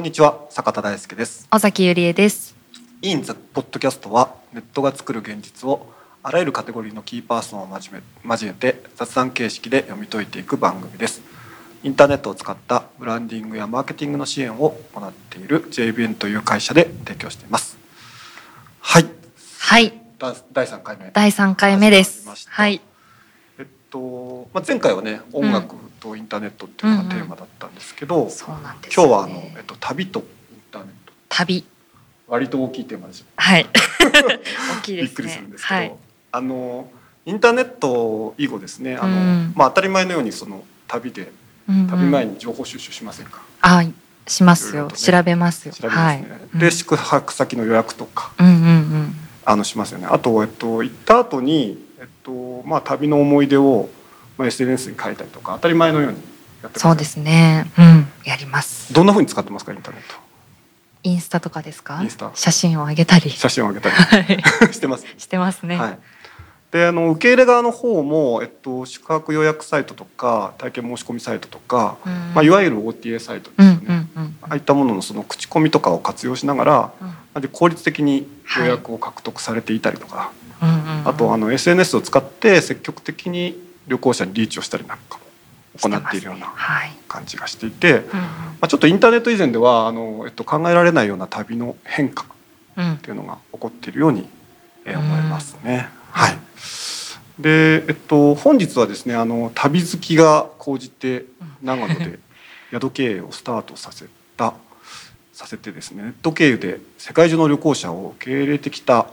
こんにちは坂田大輔です。尾崎ゆりえです。インザポッドキャストはネットが作る現実をあらゆるカテゴリーのキーパーソンを交え交えて雑談形式で読み解いていく番組です。インターネットを使ったブランディングやマーケティングの支援を行っている JBN という会社で提供しています。はい。はい。だ第3回目。第三回目です。はいと、まあ、前回はね音楽とインターネットっていうのがテーマだったんですけど、今日はあの、ねえっと、旅とインターネット。旅。割と大きいテーマですよはい。大きいですね。びっくりするんですけど、はい。あのインターネット以後ですねあの、うん。まあ、当たり前のようにその旅でうんうん。旅前に情報収集しませんか、あしますよ。ね。調べますよ。はい。で宿泊先の予約とかうんうんうん。あのしますよね。あと、えっと、行った後にえっとまあ旅の思い出を、まあ、SNS に書いたりとか当たり前のようにやってますそうですね。うん。やります。どんな風に使ってますかインターネット。インスタとかですか？インスタ。写真を上げたり。写真を上げたり。はい。してます。してますね、はい、であの受け入れ側の方も、えっと、宿泊予約サイトとか体験申し込みサイトとか、うん。まあ、いわゆる OTA サイトうんですよね、ああいったもののその口コミとかを活用しながらうん。で効率的に予約を獲得されていたりとか、あとあの SNS を使って積極的に旅行者にリーチをしたりなんかも行っているような感じがしていて、うんまあ、ちょっとインターネット以前ではあの、えっと、考えられないような旅の変化っていうのが起こっているようにえー思いますね。はい。で、えっと本日はですね、あの旅好きが高じて長野で 宿経営をスタートさせたさせてですね、ネット経由で世界中の旅行者を受け入れてきた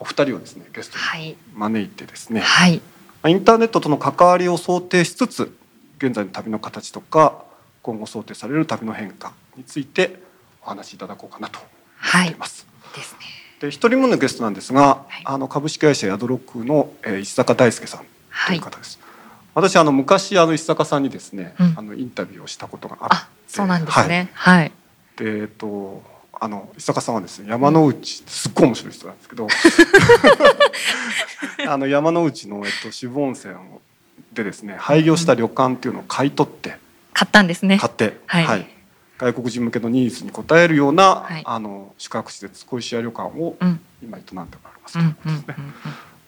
お二人をですねゲストにはい。招いてですね、はい。まあインターネットとの関わりを想定しつつ、現在の旅の形とか今後想定される旅の変化についてお話しいただこうかなと思っています。ですね。で一人目のゲストなんですが、はい。あの株式会社ヤドロクの、えー石坂大輔さんとはい。いう方です。私あの昔あの石坂さんにですね、うん。あのインタビューをしたことがあって、あそうなんですね。はい。はい、でえっとあの石坂さんはですね山之内すっごい面白い人なんですけど、あの山之内のえっと渋温泉をでですね廃業した旅館っていうのを買い取って買ったんですね。買って、はい。外国人向けのニーズに応えるような、はい。あの宿泊施設小石屋旅館をうん。今営んでおられますと。いうことですね。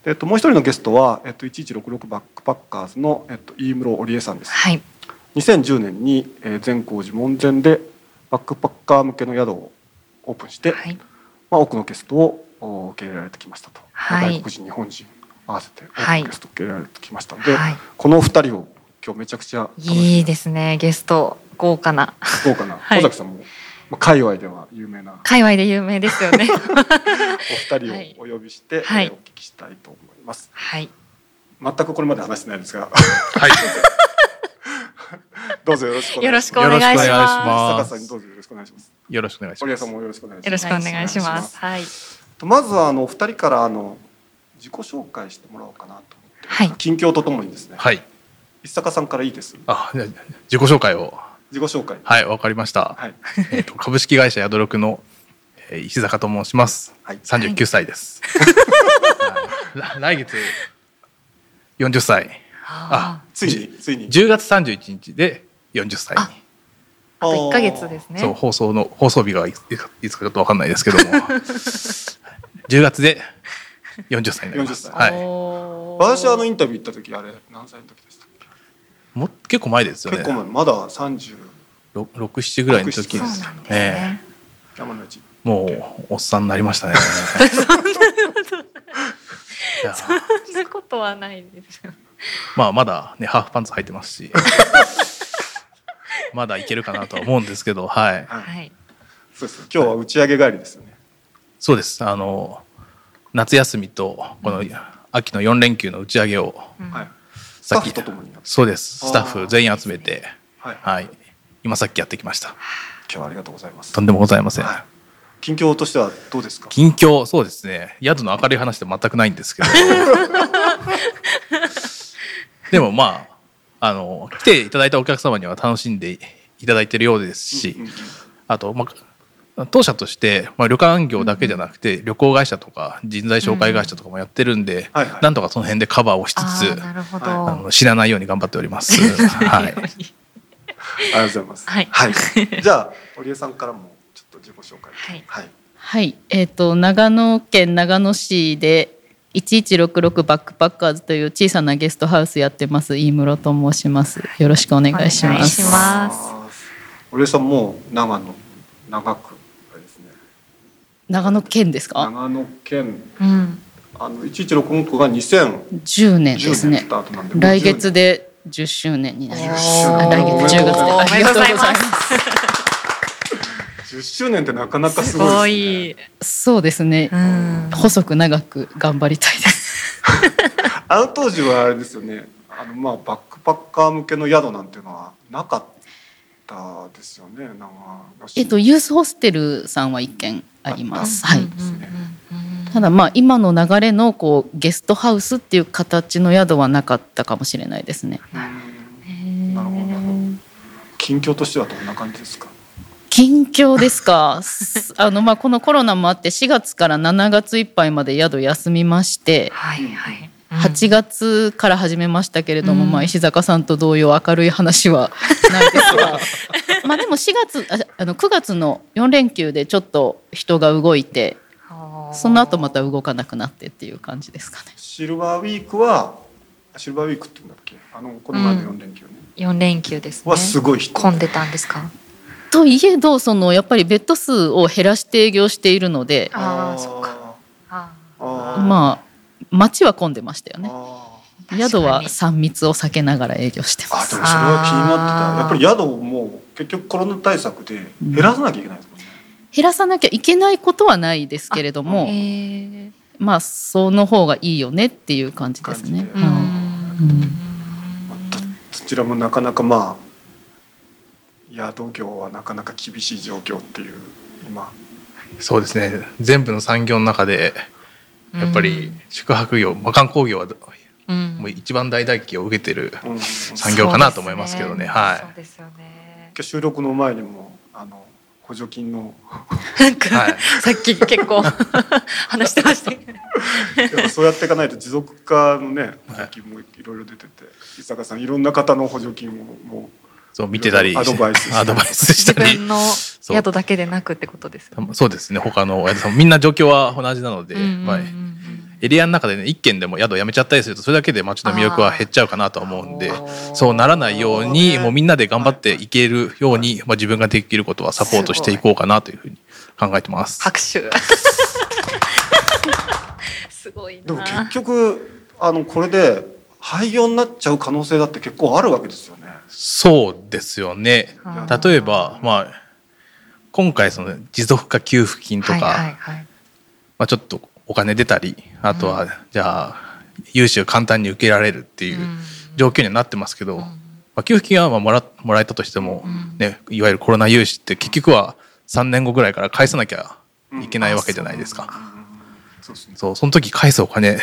でえっと、もう一人のゲストは、えっと、1166バックパッカーズの、えっと、飯室織江さんです。はい。2010年に、えー、善光寺門前でバックパッカー向けの宿をオープンして、はい。まあ、多くのゲストをお受け入れられてきましたと、はい。外国人日本人合わせて多くはい。のゲストを受け入れられてきましたので、はい。このお二人を今日めちゃくちゃ楽しみいいですねゲスト豪華な。豪華な、はい。尾崎さんも、まあ、界隈では有名な。界隈で有名ですよね。お二人をお呼びして、はい。えーお聞きしたいと思います。はい。全くこれまで話してないですが。はい。どうぞよろしくお願いします。よろしくお願いしまます坂さんにどうぞよろしくお願いします。よろしくお願いします。堀江さんもよろしくお願いしすよます。ろしくお願いしますはいまずはあのお二人からあの自己紹介してもらおうかなと思って、はい近況とともにですね、はい。石坂さんからいいです。あ、じゃあ自己紹介を。自己紹介。はい、わかりました。はい。えっと株式会社ヤドロクのえー石坂と申します。はい三十九歳です。来月四十歳。あついについに。十月三十一日で四十歳に。ああと一ヶ月ですねそう放送の放送日がいついつかちょっとわかんないですけども、十月で四十歳になります。40歳はい。私あのインタビュー行った時あれ何歳の時でしたっけ？もう結構前ですよね。結構前まだ三十六六七ぐらいの時ですなんですえね山のうち。もうおっさんになりましたね。いやそんなことはないですよ まあまだねハーフパンツ履いてますし、まだいけるかなとは思うんですけど、はい。はい。はいそうです。今日は打ち上げ帰りですよね。そうです。あの夏休みとこの秋の4連休の打ち上げをうんはい。スタッさっき。そうです。スタッフ全員集めて、はい。はい。今さっきやってきました。今日はありがとうございます。とんでもございません。はい。近況としてはどうですか？近況そうですね宿の明るい話って全くないんですけど でもまああの来ていただいたお客様には楽しんでいただいてるようですし、うんうんうん。あと、まあ、当社として、まあ、旅館業だけじゃなくて、旅行会社とか人材紹介会社とかもやってるんで、はいはい。なんとかその辺でカバーをしつあつーなるほど、はいあの死なないように頑張っております。はい、り。がとうございます。はい。じゃあ堀江さんからもちょっと自己紹介。はい。はい。はい、えっ、と長野県長野市で1166バックパッカーズという小さなゲストハウスやってます飯室と申します。よろしくお願いします。お願いします堀江さんもう長野長くですね。長野県ですか？長野県うんあの1166が2010 10年です年ねス。タートなんで、来月で10周年になります。10あ来月10月でおありがとうございます。10周年ってなかなかすすごごいですね。い。そうですね。うん。細く長く頑張りたいです。あの当時はあれですよね。あのまあバックパッカー向けの宿なんていうのはなかったですよね。えっとユースホステルさんは一軒あります。はいただまあ今の流れのこうゲストハウスっていう形の宿はなかったかもしれないですね。うんなるほどなるほど。近況としてはどんな感じですか？近況ですか？す あのまあこのコロナもあって4月から7月いっぱいまで宿休みまして、はいはい。8月から始めましたけれども、うんまあ石坂さんと同様明るい話は ないですが、まあでも4月ああの9月の4連休でちょっと人が動いて、その後また動かなくなってっていう感じですかね。シルバーウィークはシルバーウィークって言うんだっけ？あのこの前の4連休ね。四連休ですね。はすごい人。混んでたんですか？といえどそのやっぱりベッド数を減らして営業しているので、あーそっか。ああー。まあ街は混んでましたよね。宿は3密を避けながら営業してまーあすでもそれは気になってた。やっぱり宿も結局コロナ対策で減らさなきゃいけないですもんね、減らさなきゃいけないことはないですけれどもまあその方がいいよねっていう感じですね。感じで。ううん。んどそちらもなかなかまあ宿業はなかなか厳しい状況っていう今。そうですね。全部の産業の中でやっぱり宿泊業、まあ、観光業はうん。もう一番大打撃を受けてるうん。産業かなと思いますけどね。はい。そうですよね。今日収録の前にもあの補助金の なんか、はい。さっき結構 話してましたけど。そうやっていかないと持続化のね補助金もいろいろ出てて伊坂さんいろんな方の補助金をもそう見てたりアドバイスしてアドバイスし自たり分の宿だけでなくってことですよね。そうですね他のお宿さんみんな状況は同じなので、まあ、エリアの中でね一軒でも宿を辞めちゃったりするとそれだけで街の魅力は減っちゃうかなとは思うんでそうならないようにもうみんなで頑張っていけるように、まあ、自分ができることはサポートしていこうかなというふうに考えてます。拍手。すごいな。でも結局あのこれで廃業になっちゃう可能性だって結構あるわけですよね。そうですよね。うん例えば、まあ、今回その持続化給付金とか、はいはいはい。まあ、ちょっとお金出たりあとは、じゃあ融資を簡単に受けられるっていううん。状況にはなってますけど、うん。まあ、給付金はまあもらもらえたとしても、うん。ね、いわゆるコロナ融資って結局は3年後ぐらいから返さなきゃいけないわけじゃないですか。そうその時返すお金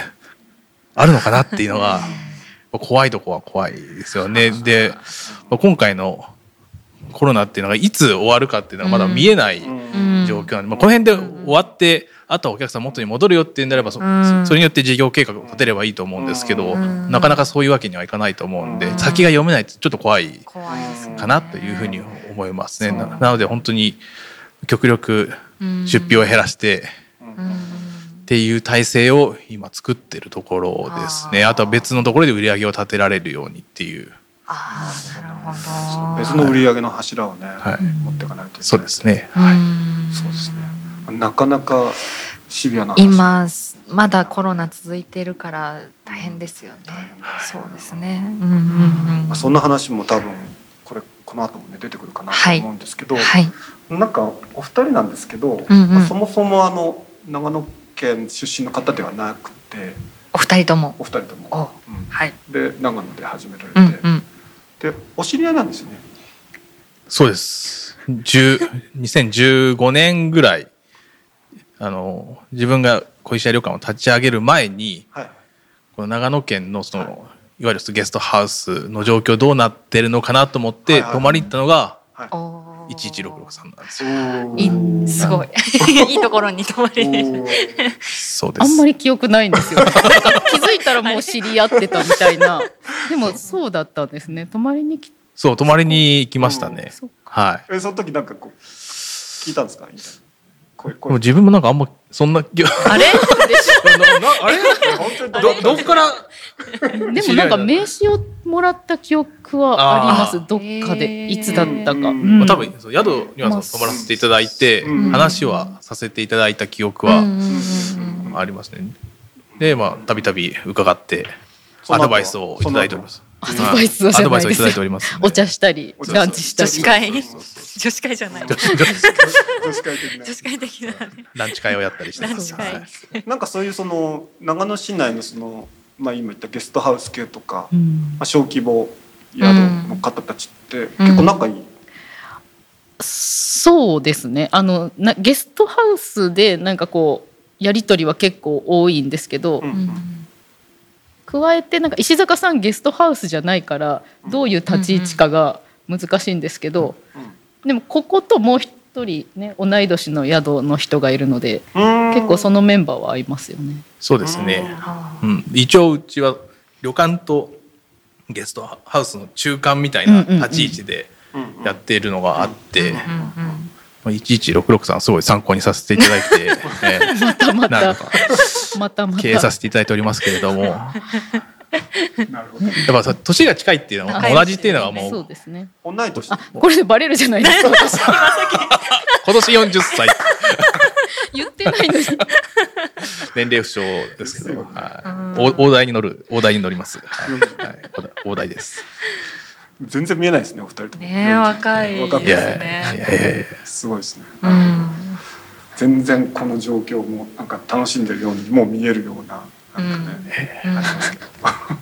あるのかなっていうのが 怖いとこは怖いですよね。でまあ今回のコロナっていうのがいつ終わるかっていうのがまだ見えないうん状況なんで、まあ、この辺で終わってあとはお客さん元に戻るよっていうんであればそ,、れによって事業計画を立てればいいと思うんですけど、うんなかなかそういうわけにはいかないと思うんで、うん先が読めないとちょっと怖い。かなというふうに思いますね。ななので本当に極力うん出費を減らして、うんっていう体制を今作ってるところですね。あとは別のところで売り上げを立てられるようにっていう。ああ、なるほど。別の売り上げの柱をね、はい持っていかないといけない。そうですね。うんそうですね。なかなかシビアな話。今まだコロナ続いてるから大変ですよね。そうですね。うんうんうんまあ、そんな話も多分これこの後もね出てくるかなと思うんですけど、はい。なんかお二人なんですけど、うんうんまあそもそもあの長野県出身の方ではなくてお二人とも？お二人とも、おうんはい。で長野で始められて、うんうん。でお知り合いなんですよね。そうです。10 2015年ぐらい、あの、自分が小石屋旅館を立ち上げる前に、はい。この長野県のその、はいい、わゆるゲストハウスの状況どうなってるのかなと思って、はいはい泊まりに行ったのがはい。おー1166さんなんですよ。すごい。いいところに泊まりそうです。あんまり記憶ないんですよ。なんか気づいたらもう知り合ってたみたいな。でもそうだったんですね。泊まりに来そう泊まりに行きましたねはいえその時なんかこう聞いたんですか？インタビュー声でも声自分もなんかあんまそんな あれ？あれ？本当にどどっから？でもなんか名刺をもらった記憶はあります。どっかで。いつだったか、うん。うん。まあ多分宿にはまあ泊まらせていただいて、うん話はさせていただいた記憶はありますね。でまあたびたび伺ってアドバイスをいただいております。アドバイスをじゃないですております。お茶したりランチしたり。女子会。女子会じゃない。女子会。的な。女子会的なね。ランチ会をやったりして。ます。ランチ会。はい。なんかそういうその長野市内のそのまあ今言ったゲストハウス系とか、まうん。あ、小規模宿の方たちって結構仲いい？そうですね。あのなゲストハウスでなんかこうやり取りは結構多いんですけど、うん。うん加えてなんか石坂さんゲストハウスじゃないからどういう立ち位置かが難しいんですけど、でもここともう一人ね同い年の宿の人がいるのでうん。結構そのメンバーは合いますよね。そうですね。あうん、一応うちは旅館とゲストハウスの中間みたいな立ち位置でうんやっているのがあって、1166さんすごい参考にさせていただいて、えーまたまた。またまた。経営させていただいておりますけれども。や なるほど。っぱさ年が近いっていうのははい。同じっていうのはもそううですね。同い年。あこれでバレるじゃないですか。私 今年40歳。言ってないのに。年齢不詳ですけど、はい、大台に乗る大台に乗ります、はい。大台です全然見えないですねお二人とも。ねえ若い若くて。いやいやいねやいやいや。すごいですね。うん全然この状況もなんか楽しんでるようにもう見えるような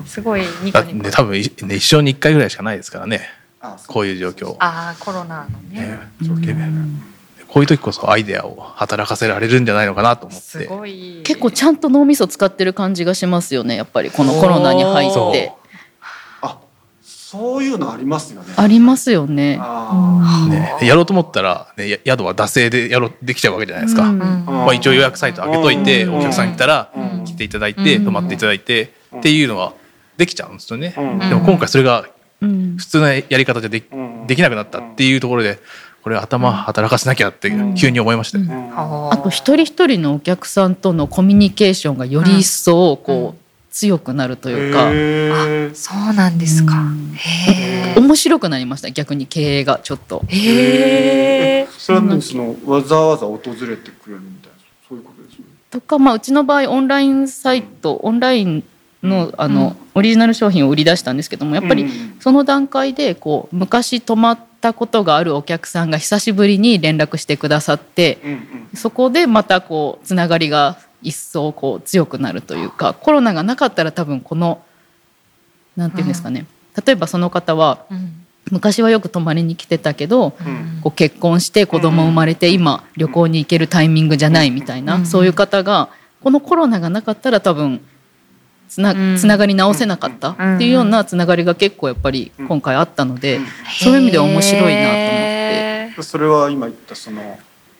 すごいニコニコ。ね多分いね一生に一回ぐらいしかないですからね。こういう状況。ああコロナのね。ね状況ね。こういう時こそアイデアを働かせられるんじゃないのかなと思っすてごい。結構ちゃんと脳みそ使ってる感じがしますよね。やっぱりこのコロナに入って。あそういうのありますよね。ありますよね。あね、やろうと思ったら、ね、や宿は惰性でやろうできちゃうわけじゃないですか、うんうん。まあ、一応予約サイト開けといてうんお客さん来たらうん来ていただいてうん泊まっていただいてうん。っていうのはできちゃうんですよね、うんでも今回それがうん。普通のやり方じゃでうんできなくなったっていうところでこれ頭働かせなきゃって急に思いましたよね、うん。あと一人一人のお客さんとのコミュニケーションがより一層こう強くなるというか、へー。そうなんですか。うん。へ面白くなりました逆に経営がちょっと。えへえそれはねそのわざわざ訪れてくれるみたいなそういうことですね。とか、まあ、うちの場合オンラインサイトオンラインのあの、オリジナル商品を売り出したんですけどもやっぱりうん。その段階でこう昔泊まったことがあるお客さんが久しぶりに連絡してくださってうんうん。そこでまたこうつながりが一層こう強くなるというかコロナがなかったら多分このなんていうんですかね、例えばその方はうん。昔はよく泊まりに来てたけどうん。こう結婚して子供生まれて今旅行に行けるタイミングじゃないみたいな、うん。そういう方がこのコロナがなかったら多分つなうん。つながり直せなかったっていうようなつながりが結構やっぱり今回あったので、うん。そういう意味では面白いなと思って。それは今言ったその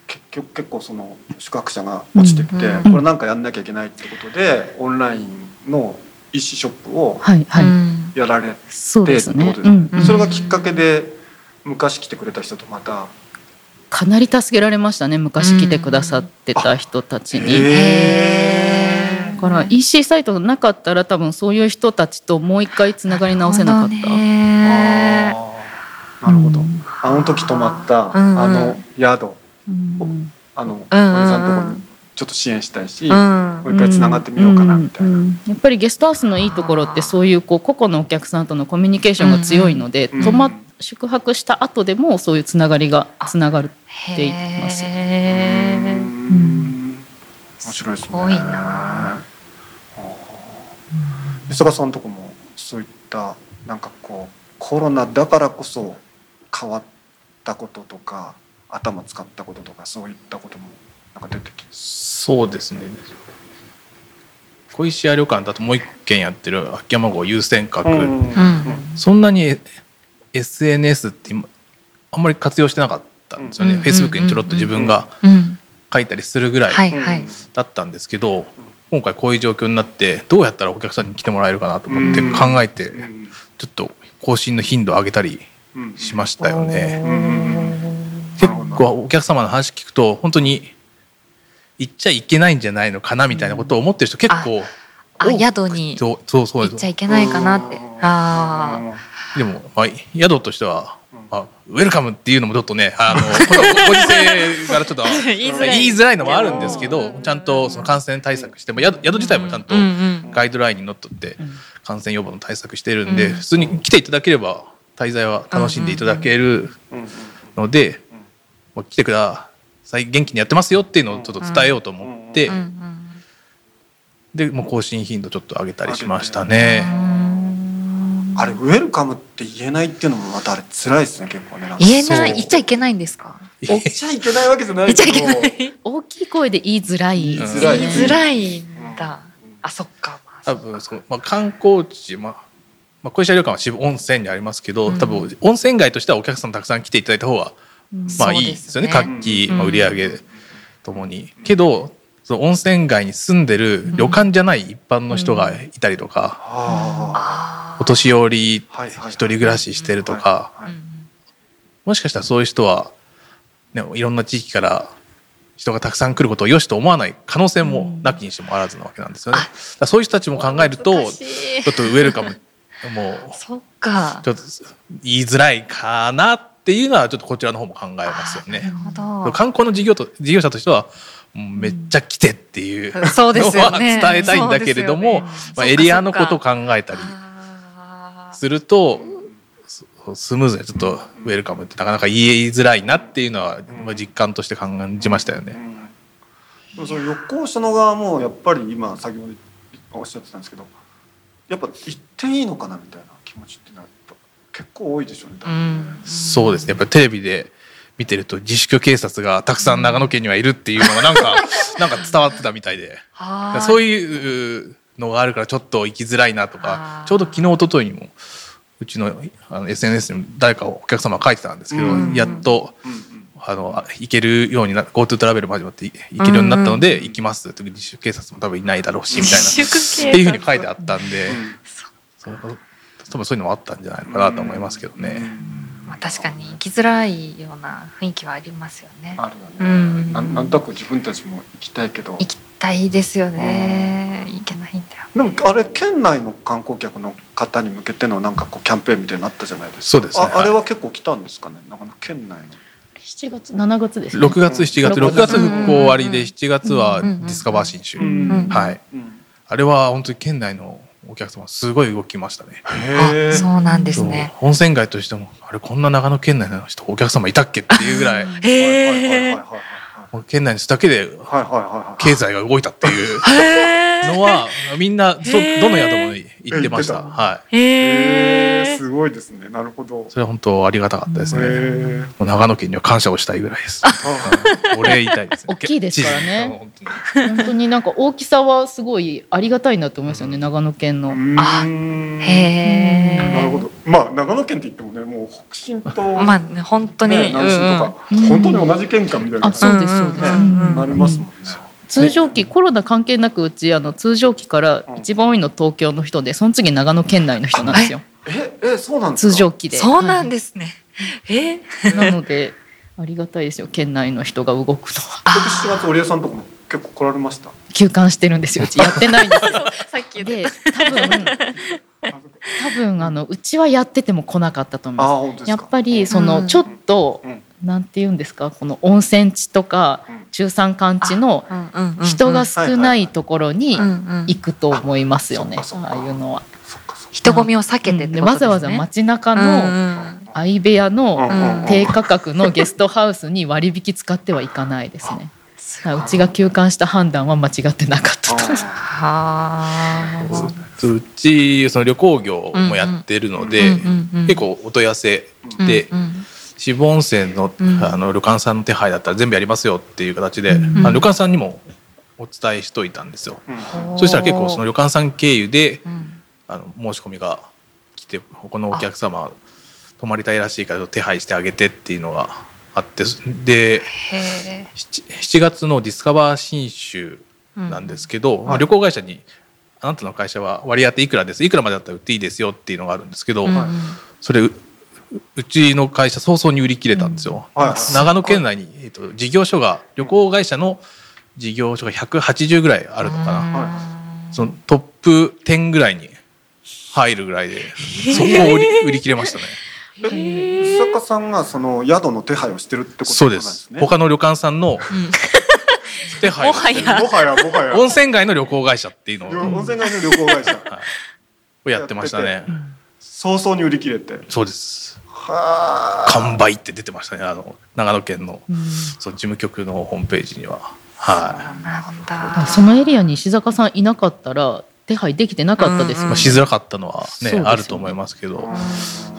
結局結構その宿泊者が落ちてきて、うんこれなんかやんなきゃいけないってことでオンラインの EC ショップをやられてってこと。でそれがきっかけで昔来てくれた人とまたかなり助けられましたね昔来てくださってた人たちに。だから EC サイトがなかったら多分そういう人たちともう一回つながり直せなかった。なるほど、うん。あの時泊まったうんうん。あの宿うんあのおうんじさんのところにちょっと支援したいし、うん。もう一回つながってみようかなみたいな。やっぱりゲストハウスのいいところってそういうこう個々のお客さんとのコミュニケーションが強いので、うん。泊ま宿泊した後でもそういうつながりがつながるって言ってます。へー。うん。面白いですね。すごいな。伊坂さんのとこもそういったなんかこうコロナだからこそ変わったこととか頭使ったこととかそういったこともなんか出てきます。そうですね。小石屋旅館だともう一軒やってる秋山郷優先閣、うん。そんなに SNS って今あんまり活用してなかったんですよね、うん。Facebook にちょろっと自分がうん。書いたりするぐらはいだったんですけど、今回こういう状況になってどうやったらお客さんに来てもらえるかなと思ってうん考えてうん。ちょっと更新の頻度を上げたりうん。しましたよね。うん結構お客様の話聞くと本当に行っちゃいけないんじゃないのかなみたいなことを思ってる人結構あ多く宿にそうそうそう行っちゃいけないかなって。あでも、まあ、宿としては、まあ、ウェルカムっていうのもちょっとねあ のご時世からちょっと言いづらい。のもあるんですけどちゃんとその感染対策しても宿宿自体もちゃんとうんうん。ガイドラインにのっとって感染予防の対策してるんで、うん。普通に来ていただければ滞在は楽しんでいただけるので、もう来てください元気にやってますよっていうのをちょっと伝えようと思って、うんうんでもう更新頻度ちょっと上げたりしましたね。あれウェルカムって言えないっていうのもまたあれ辛いですね結構ね。言えない？言っちゃいけないんですか？言っちゃいけないわけじゃない言っちゃけどいけない？大きい声で言いづらい。言いづらい言いづらいんだあそっか。多分そう、まあ、観光地、まあまあ、小石旅館は渋温泉にありますけど、うん。多分温泉街としてはお客さんたくさん来ていただいた方がまあいいですよね。活気、うん。まあ、売り上げともに。けどその温泉街に住んでる旅館じゃない一般の人がいたりとか、お年寄り一人暮らししてるとか、はいもしかしたらそういう人は、ね、いろんな地域から人がたくさん来ることを良しと思わない可能性もなきにしてもあらずなわけなんですよね。だからそういう人たちも考えるとちょっとウェルカム。もうそっか。ちょっと言いづらいかなっていうのはちょっとこちらの方も考えますよね。なるほど観光の事業と事業者としてはもうめっちゃ来てっていうのそうですよねは伝えたいんだけれども、まあ、エリアのことを考えたりするとススムーズにちょっとウェルカムってなかなか言いづらいなっていうのは、まあ、実感として感じましたよね。でもその旅行者の側もやっぱり今先ほどおっしゃってたんですけどやっぱ行っていいのかなみたいな気持ちっていうのはやっぱ結構多いでしょうねそうですね。やっぱりテレビで見てると自粛警察がたくさん長野県にはいるっていうのがなんか なんか伝わってたみたいで。そういいうのがあるからちょっと行きづらいなとかちょうど昨日一昨日にもうちのあの SNS にも誰かお客様が書いてたんですけど、うん。やっとうんうん。あのあ行けるようにな GoTo トラベルも始まってい行けるようになったので行きますって時に自主警察も多分いないだろうしみたいな。っていうふうに書いてあったんで、そう多分そういうのもあったんじゃないのかなと思いますけどね。まあ、確かに生きづらいような雰囲気はありますよね。あるうよね。ん。なんなんとなく自分たちも行きたいけど。行きたいですよね。行けないんだよ。でもあれ県内の観光客の方に向けてのなんかこうキャンペーンみたいになったじゃないですか。そうですね。ああれは結構来たんですかね？なかなか県内の。7月7月ですね。6月7月6月。復興終わりで7月はディスカバー新州、ん。はいうん。あれは本当に県内のお客様すごい動きましたね。そうなんですね。温泉街としてもあれこんな長野県内の人お客様いたっけっていうぐらい。県内の人だけで経済が動いたっていう。へのはみんなそへー。どの宿も言ってました。はい。えへえへすごいですね。なるほど。それは本当ありがたかったですね。へもう長野県には感謝をしたいぐらいです。お礼言いたいですね。大きいですからね。本当になんか大きさはすごいありがたいなと思いますよね長野県の。あーへえなるほど。まあ長野県って言ってもねもう北進とまあね本当に、ね南進とか本当に同じ県かみたいなあそうですそうです。ねうん。なりますもんね通常期コロナ関係なくうちあの通常期から一番多いの東京の人でその次長野県内の人なんですよ。ええそうなんですか？通常期で。そうなんですね、えはい。なのでありがたいですよ県内の人が動くのは。今年7月織江さんとかも結構来られました？休館してるんですようち。やってないんですよ。さっきで多分多分あのうちはやってても来なかったと思いあますやっぱりそうのん。ちょっと、うんなんて言うんですか？この温泉地とかうん。中山間地の人が少ないところに行くと思いますよね、あああいうのは。人混みを避けてね、わざわざ街中うんの相部屋の低価格のゲストハウスに割引使ってはいかないですね。うちが休館した判断は間違ってなかったと。はあ。うちその旅行業もやってるので、結構お問い合わせで、うんうん渋温泉の,、うん。あの旅館さんの手配だったら全部やりますよっていう形で、うんあの旅館さんにもお伝えしといたんですよ。うん。そしたら結構その旅館さん経由でうん。あの申し込みが来てこのお客様泊まりたいらしいから手配してあげてっていうのがあってでへえ 7, 7月のディスカバー新州なんですけど、まあ旅行会社に「あなたの会社は割り当ていくらですいくらまでだったら売っていいですよ」っていうのがあるんですけど、それうちの会社早々に売り切れたんですよ、はい。はい長野県内に、えっと事業所が旅行会社の事業所が180ぐらいあるのかな、はそのトップ10ぐらいに入るぐらいでそこを売り売り切れましたね。え石坂さんがその宿の手配をしてるってことそうでなんです。すね。他の旅館さんの手配もはやもはや。もはや。温泉街の旅行会社っていうのを温泉街の旅行会社。をやってましたね。早々に売り切れて。そうです。はあ。完売って出てましたねあの長野県のそう事務局のホームページには。はなんだ。そのエリアに石坂さんいなかったら手配できてなかったですい、よねまあ、しづらかったのはねね。あると思いますけど。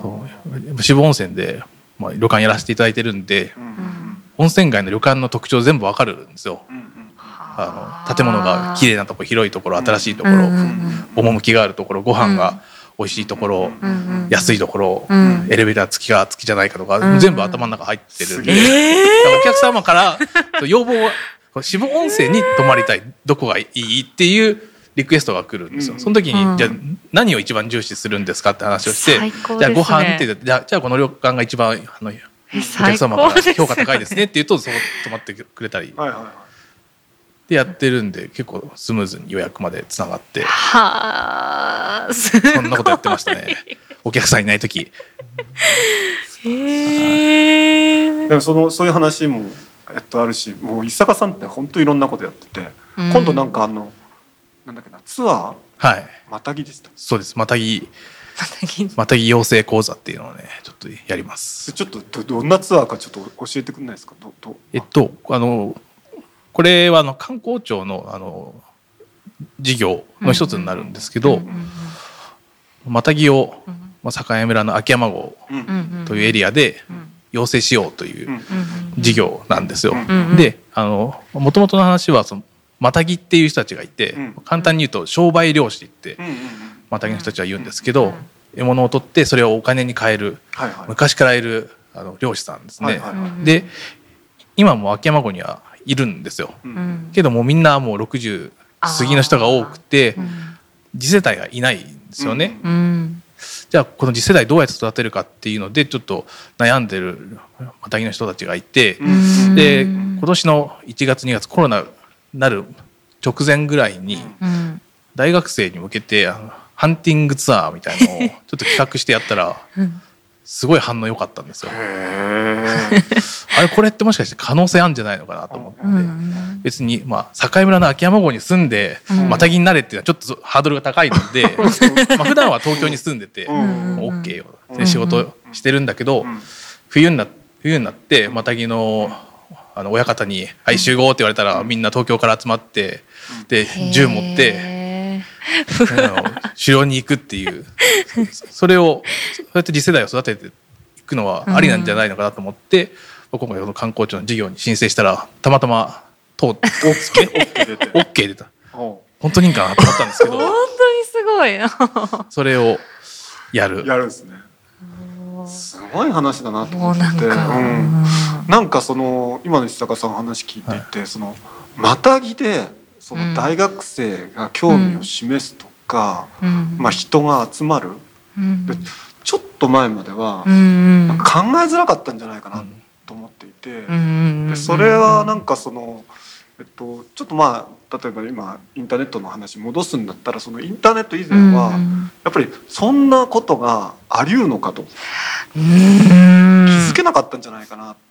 そう。渋温泉で、まあ、旅館やらせていただいてるんでうん。うん温泉街の旅館の特徴全部わかるんですよ。うんうん。あの建物が綺麗なところ広いところ新しいところ、うんうん趣があるところご飯が美味しいところ、うんうん安いところ、うん。エレベーター付きか付きじゃないかとか、うん。全部頭の中入ってるんで、すげだからお客様から 要望はこう渋温泉に泊まりたいどこがいいっていうリクエストが来るんですよ。うん。その時に、うん。じゃあ何を一番重視するんですかって話をして、最高じゃあご飯って言ってじゃあじゃあこの旅館が一番あのお客最様から評価高いですねって言うとそこ泊まってくれたり。はいはいはい。でやってるんで結構スムーズに予約までつながってはあ。すそんなことやってましたね。お客さんいない時へえでもそのそういう話もえっとあるし、もう石坂さんって本当いろんなことやってて、うん今度なんかあのなんだっけなツアー？はいまたぎでした。そうですまたぎまたぎ養成講座っていうのをねちょっとやります。ちょっとどどんなツアーかちょっと教えてくれないですか？どどえっとあのこれはあの観光庁のあの事業の一つになるんですけど、またぎを、うんまあ、境村の秋山郷というエリアでうん。養成しようという事業なんですよ。であのもともとの話はそのまたぎっていう人たちがいて、うん。簡単に言うと商売漁師ってうんうんうん。またぎの人たちは言うんですけど、うん獲物を取ってそれをお金に換える。昔からいるあの漁師さんですね。で今も秋山郷にはいるんですよ。ううん。んけどもうみんなもう60過ぎの人が多くてうん。次世代がいないんですよね。うん。じゃあこの次世代どうやって育てるかっていうのでちょっと悩んでるまたぎの人たちがいて、うん。で今年の1月2月コロナになる直前ぐらいにうん。大学生に向けてあのハンティングツアーみたいのをちょっと企画してやったらうんすごい反応良かったんですよ。あれこれってもしかして可能性あるんじゃないのかなと思って。うん別に、まあ、境村の秋山郷に住んで、うん。またぎになれっていうのはちょっとハードルが高いので、まあ普段は東京に住んでて、OK よ、うんで仕事してるんだけど、うん冬にな冬になってまたぎのあの親方に「はい集合」って言われたら、みんな東京から集まってで銃持ってへあの狩猟に行くっていう。それをそうやって次世代を育てていくのはありなんじゃないのかなと思って、今回この観光庁の事業に申請したらたまたま通って OK 出て。OK 出た。本当にいいんかなと思ったんですけー本ど当にすごい。それをやる。やるんですね。すごい話だなと思って。て。なんか、うん。なんかその今の石坂さんの話聞いてい。て、そのまたぎでその大学生が興味を示すとか、うん。まあ人が集まる。うん。でちょっと前までは考えづらかったんじゃないかなと思っていて、うんでそれはなんかその、えっと、ちょっとまあ例えば今インターネットの話戻すんだったらそのインターネット以前はやっぱりそんなことがあり得るのかと気うん。づけなかったんじゃないかなと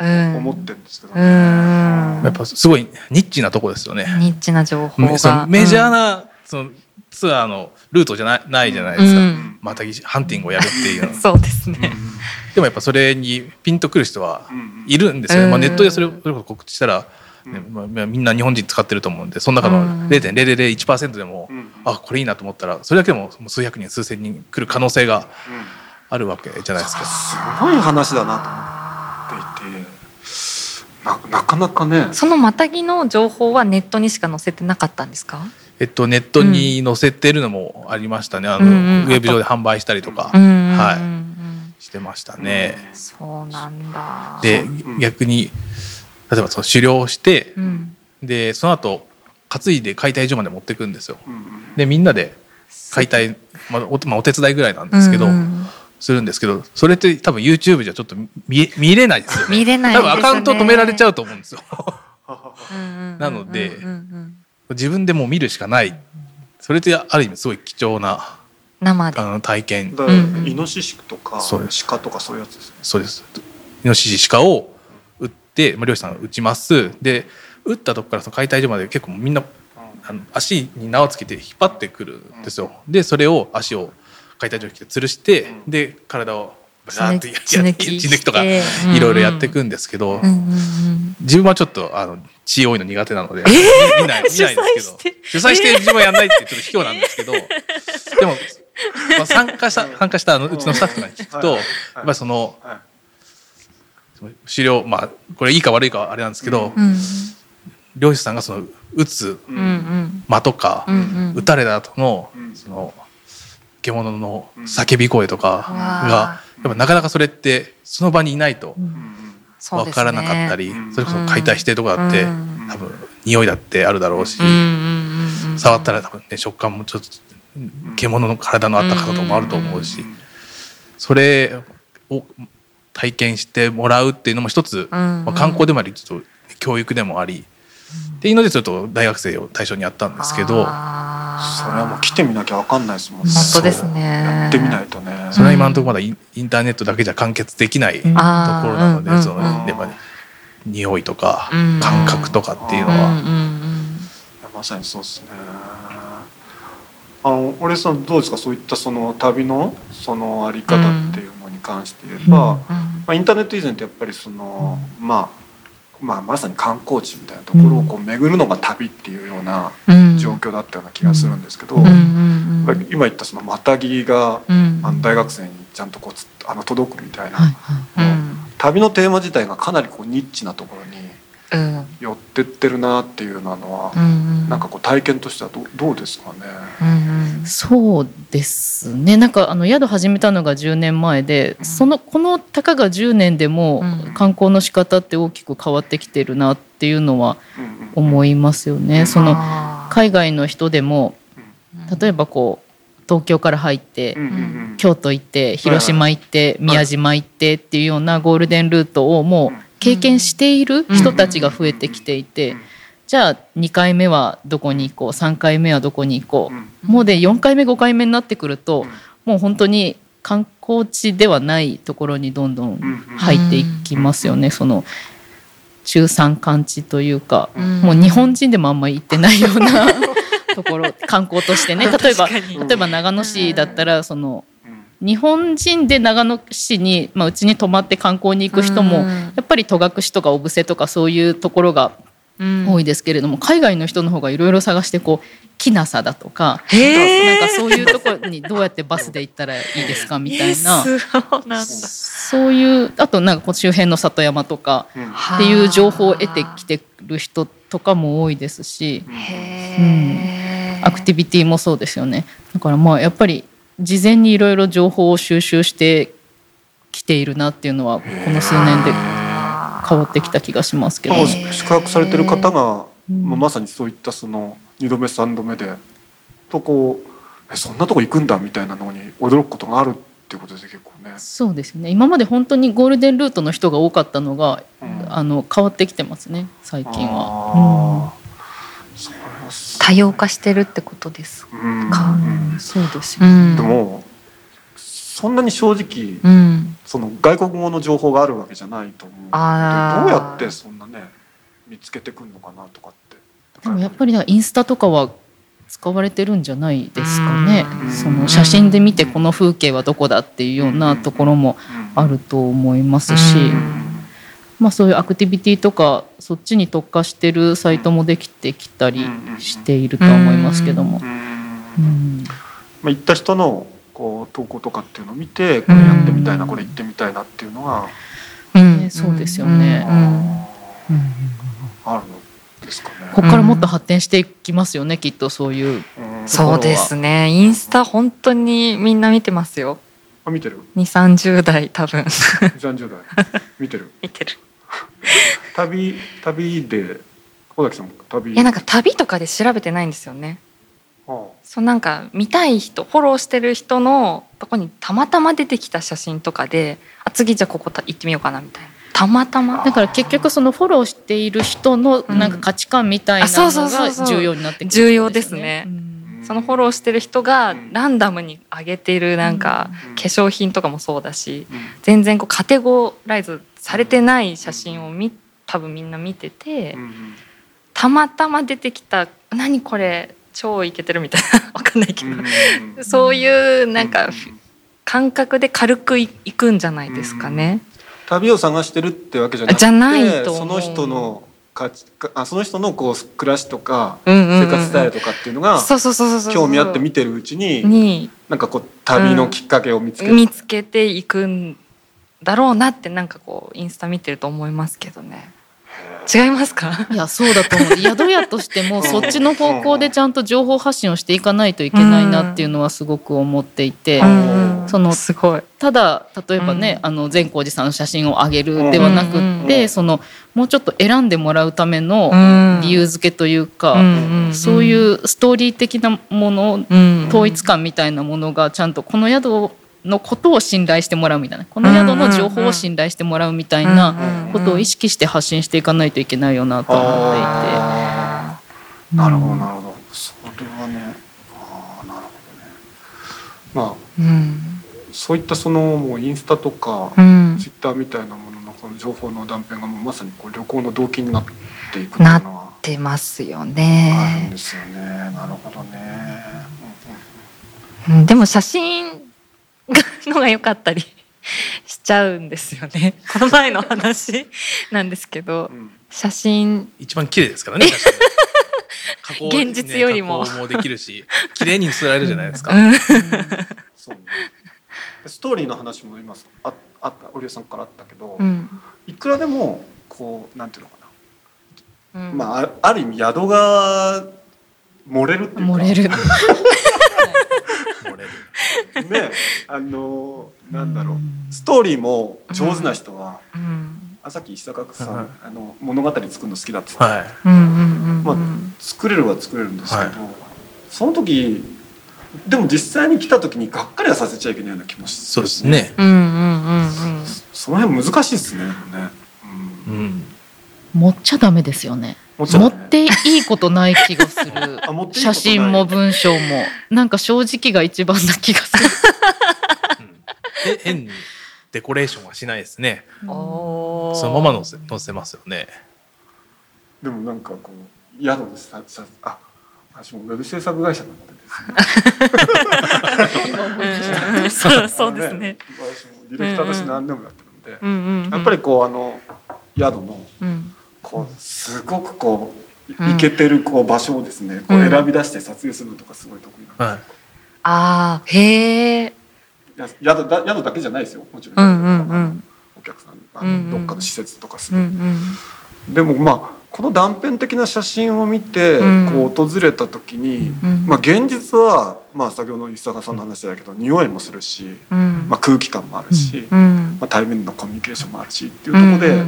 思ってるんですけど、うん。やっぱすごいニッチなとこですよね。ニッチな情報が。メジャーな、そのツアーのルートじゃないないじゃないですか、うん。またぎハンティングをやるっていうの そうですうん。ねでもやっぱそれにピンとくる人はうんいるんですよ、うん。まあ、ネットでそれをそれこそ告知したら、うん。ねまあまあ、みんな日本人使ってると思うんでその中のうん。0.001%でも、うんあこれいいなと思ったらそれだけでももう数百人数千人来る可能性がうん。あるわけじゃないですか。すごい話だなと思っていてななかなかね。そのまたぎの情報はネットにしか載せてなかったんですか？えっと、ネットに載せてるのもありましたね、あのうんうん。ウェブ上で販売したりとか、うんはいうんうん。してましたね。そうなんだ。でうん逆に例えばその狩猟してうん。でその後担いで解体所まで持っていくんですよ。うんうん。でみんなで解体、まあおまあ、お手伝いぐらいなんですけど、うんするんですけどそれって多分 YouTube じゃちょっと見見れないですよね。見れないですね。多分アカウント止められちゃうと思うんですよ。ななので自分でもう見るしかない。それってある意味すごい貴重な生で。あの体験。イノシシとか鹿とかそういうやつですね。そうです。イノシシ鹿を撃ってまあ漁師さんが撃ちます。で撃ったとこからその解体所まで結構みんなあの足に縄をつけて引っ張ってくるんですよ。でそれを足を解体所に来て吊るしてで体をバシャーってや血抜き。血抜きとかいろいろやっていくんですけど、自分はちょっとあの血多いの苦手なので、見ない見ないんですけど主主催して自分はやんないってちょっと卑怯なんですけど、でも、まあ、参加した参加したあのうちのスタッフとかに聞くと、はい。やっぱりその狩猟まあこれいいか悪いかはあれなんですけど、うん。漁師さんがその撃つ間とか、うんうん。撃たれた後のうん。その獣の叫び声とかが、やっぱなかなかそれってその場にいないとそうですねわからなかったり、それこそ解体してとこだって、多分匂いだってあるだろうし、触ったら多分ね食感もちょっと獣の体のあったかさともあると思うし、それを体験してもらうっていうのも一つ、まあ、観光でもありちょっと教育でもあり、っていうのでちょっと大学生を対象にやったんですけどそれはもう来てみなきゃわかんないですもんね。本当ですね。やってみないとね。それは今のところまだインインターネットだけじゃ完結できないところなので、うんうんそのうんやっぱり匂いとかうん。感覚とかっていうのうんは、まさにそうですね。あの俺さんどうですか？そういったその旅のそのあり方っていうのに関して言えば、うんまあ、インターネット以前ってやっぱりその、まあまあ、まさに観光地みたいなところをこう巡るのが旅っていうようなうん。状況だったような気がするんですけど、今言ったそのまたぎが大学生にちゃんとこうつあの届くみたいな、旅のテーマ自体がかなりこうニッチなところにうん寄ってってるなっていうのは、うんなんかこう体験としてはどうどうですかね？うんそうですね。なんかあの宿始めたのが10年前で、うん。そのこのたかが10年でもうん。観光の仕方って大きく変わってきてるなっていうのは思いますよね。その海外の人でもうん。例えばこう東京から入って、うんうんうん。京都行って広島行って、宮島行ってっていうようなゴールデンルートをもう経験している人たちが増えてきていて、じゃあ2回目はどこに行こう3回目はどこに行こう、うん。もうで4回目5回目になってくると、うん。もう本当に観光地ではないところにどんどん入っていきますよね、その中山間地というか、うん。もう日本人でもあんまり行ってないような ところ観光としてね。例えば例えば長野市だったらそのうん日本人で長野市に、まあ、うちに泊まって観光に行く人も、うん。やっぱり戸隠とか小布施とかそういうところがうん。多いですけれども、海外の人の方がいろいろ探してこうきなさだとか、なんかそういうところにどうやってバスで行ったらいいですかみたいな、えそういうあとなんかこう周辺の里山とかうん。っていう情報を得てきてる人とかも多いですし、へー。アクティビティもそうですよね。だからまあやっぱり事前にいろいろ情報を収集してきているなっていうのはこの数年で変わってきた気がしますけど。宿泊されてる方が、うん。まあ、まさにそういったその2度目3度目でとこうえそんなとこ行くんだみたいなのに驚くことがあるっていうことですね結構ね。そうですね。今まで本当にゴールデンルートの人が多かったのが、うん。あの変わってきてますね最近は。あー。それはす多様化してるってことです。うん。かうんそうですよ、うん。でもそんなに正直うん。その外国語の情報があるわけじゃないと思う。のでどうやってそんなね見つけてくるのかなとかって。でもやっぱりなんかインスタとかは使われてるんじゃないですかね。うん。その写真で見てこの風景はどこだっていうようなところもあると思いますし、うんまあ、そういうアクティビティとかそっちに特化してるサイトもできてきたりしているとは思いますけども。まあ、行った人のこう投稿とかっていうのを見てこれやってみたいなこれ行ってみたいなっていうのがうん。ねそうですよね。うん。うん。あるのですかね。ここからもっと発展していきますよねきっとそういううん。そうですね。インスタ本当にみんな見てますよ。あ見てる。2 3 0代多分。30代。見てる。見てる 旅旅で小崎さんも旅。いやなんか旅とかで調べてないんですよね。あそうなんか見たい人フォローしてる人のとこにたまたま出てきた写真とかであ次じゃあここ行ってみようかなみたいな。たまたま。だから結局そのフォローしている人のなんか価値観みたいなのが重要になってくる、重要ですね、そのフォローしてる人がランダムに上げているなんか化粧品とかもそうだし、全然こうカテゴライズされてない写真をみ多分みんな見てて、たまたま出てきた「何これ超イケてる」みたいな わかんないけど、そういうなんか感覚で軽くいくんじゃないですかね。旅を探してるってわけじゃなくてじゃないとその人の価値あその人のこう暮らしとか生活スタイルとかっていうのが興味あって見てるうちにになんかこう旅のきっかけを見つけ,、見つけていくんだろうなってなんかこうインスタ見てると思いますけどね。違いますか？いやそうだと思う。宿屋としてもそっちの方向でちゃんと情報発信をしていかないといけないなっていうのはすごく思っていて、そのすごい。ただ例えばね、あの善光寺さんの写真を上げるではなくって、そのもうちょっと選んでもらうための理由付けというか、そういうストーリー的なもの、統一感みたいなものがちゃんとこの宿のことを信頼してもらうみたいな。この宿の情報を信頼してもらうみたいなことを意識して発信していかないといけないよなと思っていて。なるほどなるほど。それはねあなるほどね。まあ、うん、そういったそのもうインスタとか、ツイッターみたいなもののこの情報の断片がもうまさにこう旅行の動機になっていくっていうのはなってますよね。あるんですよね。なるほどね。うん、でも写真のが良かったり しちゃうんですよね。この前の話 なんですけど、うん、写真。一番綺麗ですからね 現実よりも、ね、もできるし綺麗に映られるじゃないですか、そう。ストーリーの話も今ああった織江さんからあったけど、うん、いくらでもこうなんていうのかな、うん、まあある意味宿が漏れるっていうか。漏れるねあのなんだろう。ストーリーも上手な人は、うん、あさっき石坂さん、はい、あの物語作るの好きだって。はい、まあ、作れるは作れるんですけど、はい、その時でも実際に来た時にがっかりはさせちゃいけないような気もしそうですね。うんうんうんうん、その辺難しいですね。ね。うん、持っちゃダメですよね。持っていいことない気がする。写真も文章も。なんか正直が一番な気がする、うん、変にデコレーションはしないですね。そのまま載せ載せますよね。でもなんかこう宿でささあ私もウェブ制作会社なのでですね。そうそうですね。私もディレクターとして何でもやってるので、やっぱりこうあの宿の、うんこうすごくこういけてるこう場所をですね、こう選び出して撮影するのとかすごい得意なんです、はい、ああへえ宿だ宿だけじゃないですよもちろん,、うんうんうん、お客さんあの、うんうん、どっかの施設とかする、うんうん、でもまあこの断片的な写真を見て、こう訪れた時に、うん、まあ現実は、まあ、先ほどの石坂さんの話だけど、匂いもするし、まあ、空気感もあるし、まあ、対面のコミュニケーションもあるしっていうところで、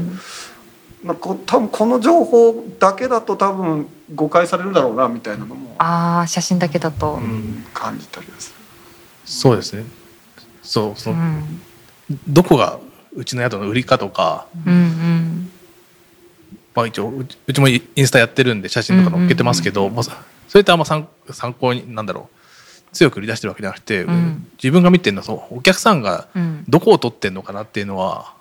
まあ、こ多分この情報だけだと多分誤解されるだろうなみたいなのもああ写真だけだと、うん、感じたりする。そうですね。そうそう、うん、どこがうちの宿の売りかとか、うんうん、まあ一応うちもインスタやってるんで写真とか載っけてますけど、うんうん、それってあんま参参考になんだろう。強く売り出してるわけじゃなくて、うん、自分が見てるのはそうお客さんがどこを取ってんのかなっていうのは、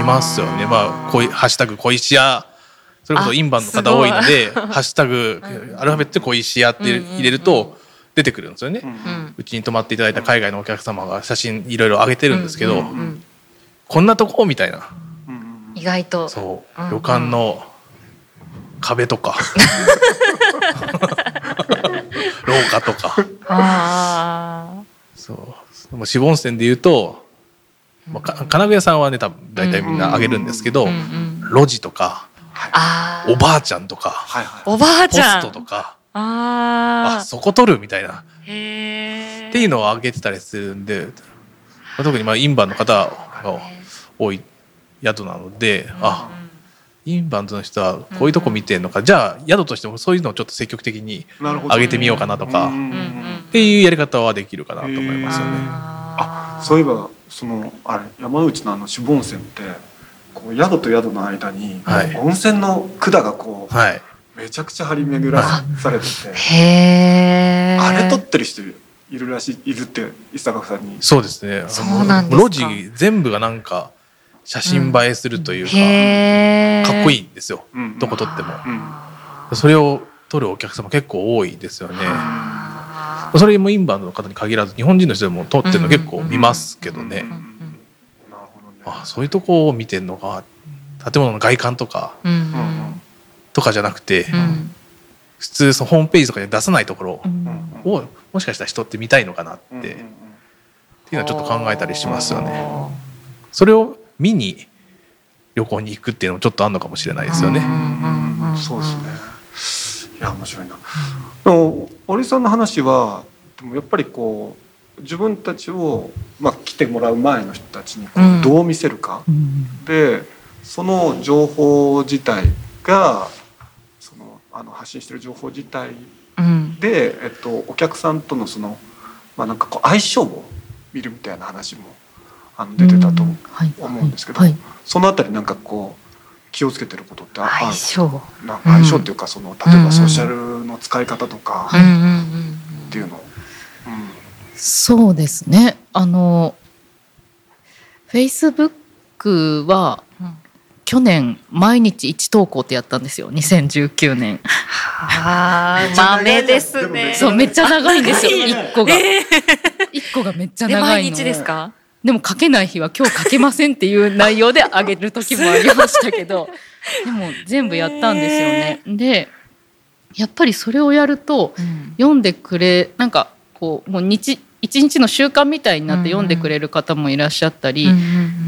いますよね。まあ、こいハッシュタグ小石屋それこそインバンの方多いので「ハッシュタグアルファベットで小石屋」って入れると出てくるんですよね。うちに泊まっていただいた海外のお客様が写真いろいろ上げてるんですけど、こんなとこみたいな。意外と。そう。旅館の壁とか。廊下とか。そう。でも死盆線で言うとまあ、金具屋さんはね多分大体みんなあげるんですけど、路地とか、おばあちゃんとか、おばあちゃん。ポストとかあそこ取るみたいな。っていうのをあげてたりするんで、まあ、特にまあインバの方が多い宿なので、あインバウンドの人はこういうとこ見てんのか、じゃあ宿としてもそういうのをちょっと積極的に上げてみようかなとか、っていうやり方はできるかなと思いますよね。あそういえばそのあれ山内のあの渋温泉ってこう宿と宿の間に、温泉の管がこう、はい、めちゃくちゃ張り巡らされてて、へあれ撮ってる人いるらしいいるって伊坂さんに。そうですね。そうなんです路地全部がなんか写真映えするというか、かっこいいんですよ、どこ撮っても、それを撮るお客様結構多いですよねそれもインバウンドの方に限らず日本人の人でも撮ってるの結構見ますけどね、あそういうとこを見てるのが建物の外観とか、とかじゃなくて、普通そのホームページとかで出さないところを、もしかしたら人って見たいのかなって、っていうのはちょっと考えたりしますよね。それを見に旅行に行くっていうのもちょっとあるのかもしれないですよね。そうですね。いや面白いな。でも堀さんの話はでもやっぱりこう自分たちをまあ来てもらう前の人たちにこうどう見せるか、うん、でその情報自体がそのあの発信してる情報自体で、うん、えっとお客さんとのそのまあなんかこう相性を見るみたいな話もあの出てたと思うんですけど、はいはい、そのあたりなんかこう気をつけてることってある相性。なんか相性っていうかその例えばソーシャルの使い方とかっていうの、そうですね。あのフェイスブックは去年毎日1投稿ってやったんですよ。2019年。はあ豆ですね。そうめっちゃ長いんですよ。1個が。1個がめっちゃ長いの。毎日ですか？でも書けない日は今日書けませんっていう内容であげる時もありましたけど。でも全部やったんですよね。でやっぱりそれをやると、読んでくれなんかこうもう日一日の習慣みたいになって読んでくれる方もいらっしゃったり、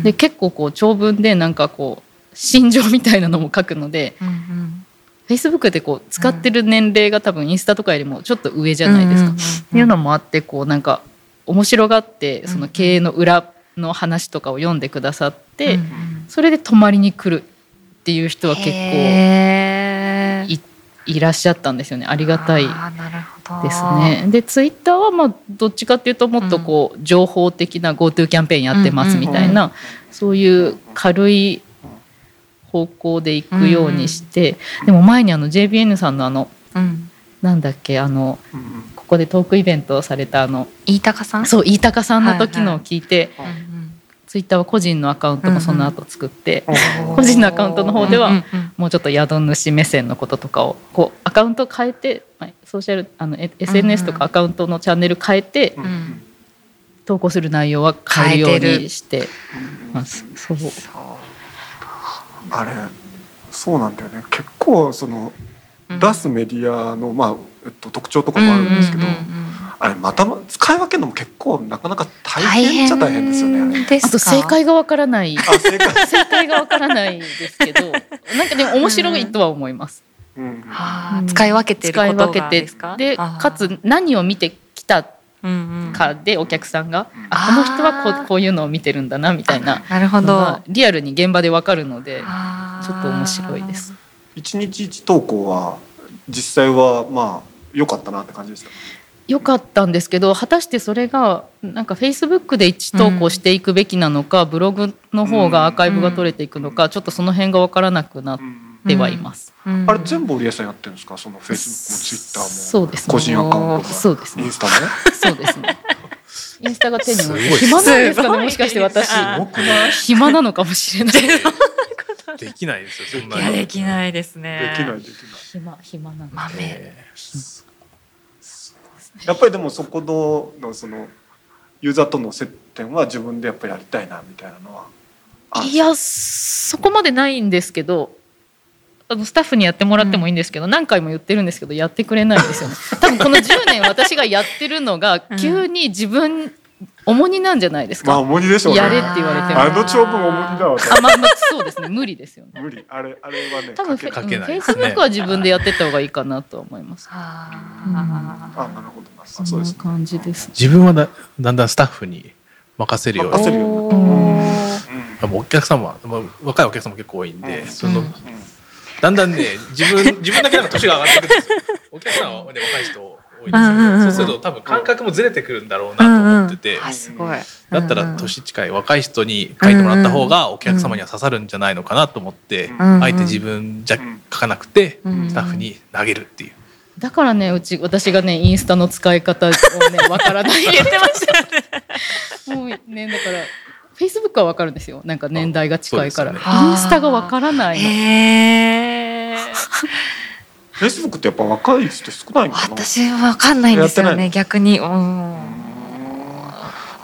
で結構こう長文でなんかこう心情みたいなのも書くので、うんうん、フェイスブックでこう使ってる年齢が多分インスタとかよりもちょっと上じゃないですか。っていうのもあってこうなんか面白がってその経営の裏の話とかを読んでくださって、それで泊まりに来るっていう人は結構いらっしゃったんですよね。ありがたいですね。でツイッターはまあどっちかっていうともっとこう情報的な GoTo キャンペーンやってますみたいな、そういう軽い方向で行くようにして、でも前にあの JBN さんのあの、うん、なんだっけあの、ここでトークイベントをされたあの飯高さん？そう飯高さんの時のを聞いて、はいはい、ツイッターは個人のアカウントもその後作って、うんうん、個人のアカウントの方ではもうちょっと宿主目線のこととかをこうアカウント変えてソーシャルあの SNS とかアカウントのチャンネル変えて、うん、投稿する内容は変えるようにしてます。そう。あれそうなんだよね。結構その出すメディアの、まあえっと、特徴とかもあるんですけど、あれまた使い分けるのも結構なかなか大変っちゃ大変ですよね。あと正解がわからない。正解。正解がわからないですけどなんかでも面白いとは思います。うん、使い分けて使い分けてでかつ何を見てきたかでお客さんが、うん。うん、あこの人はこうこういうのを見てるんだなみたいななるほど。リアルに現場でわかるのでちょっと面白いです。一日一投稿は実際はまあ良かったなって感じですか？良かったんですけど果たしてそれがなんかフェイスブックで一投稿していくべきなのか、うん、ブログの方がアーカイブが取れていくのか、うん、ちょっとその辺が分からなくなってはいます。うん、あれ全部織江さんやってるんですか？そのフェイスブックもツイッターも。そうです、ね、個人アカウントそうですね。インスタもそうですねインスタが手に暇なんですかねもしかして私。暇なのかもしれない。できないですよそんなできないですね。できないできない。暇暇なの豆やっぱりでもそこのそのユーザーとの接点は自分でやっぱりやりたいなみたいなのは。いやそこまでないんですけどあのスタッフにやってもらってもいいんですけど、うん、何回も言ってるんですけどやってくれないんですよね 多分この10年私がやってるのが急に自分重荷なんじゃないですか。まあ重荷でしょうね。やれって言われても。あの長文重荷だわ。あまあまあそうですね無理ですよね。無理あれあれはね。多分フェイスブックは自分でやってった方がいいかなと思います。あ、うん、あなるほど。そうです感じです。自分はだだんだんスタッフに任せるように。お客様若いお客様結構多いんで、そのだんだんね自分 自分だけなんか年が上がってくるんですよ。お客さんは、ね、若い人多いですよね、そうすると多分感覚もずれてくるんだろうなと思ってて、あすごい。だったら年近い若い人に書いてもらった方がお客様には刺さるんじゃないのかなと思って、うんあえて自分じゃ書かなくて、うん。スタッフに投げるっていう。だからねうち私がねインスタの使い方をねわからない。言ってましたよね。もうねだからフェイスブックはわかるんですよ。なんか年代が近いから、ね。インスタがわからないの。へえフェイスブックってやっぱ若い人少ないのかな？私は分かんないんですよやってなね逆に。うん。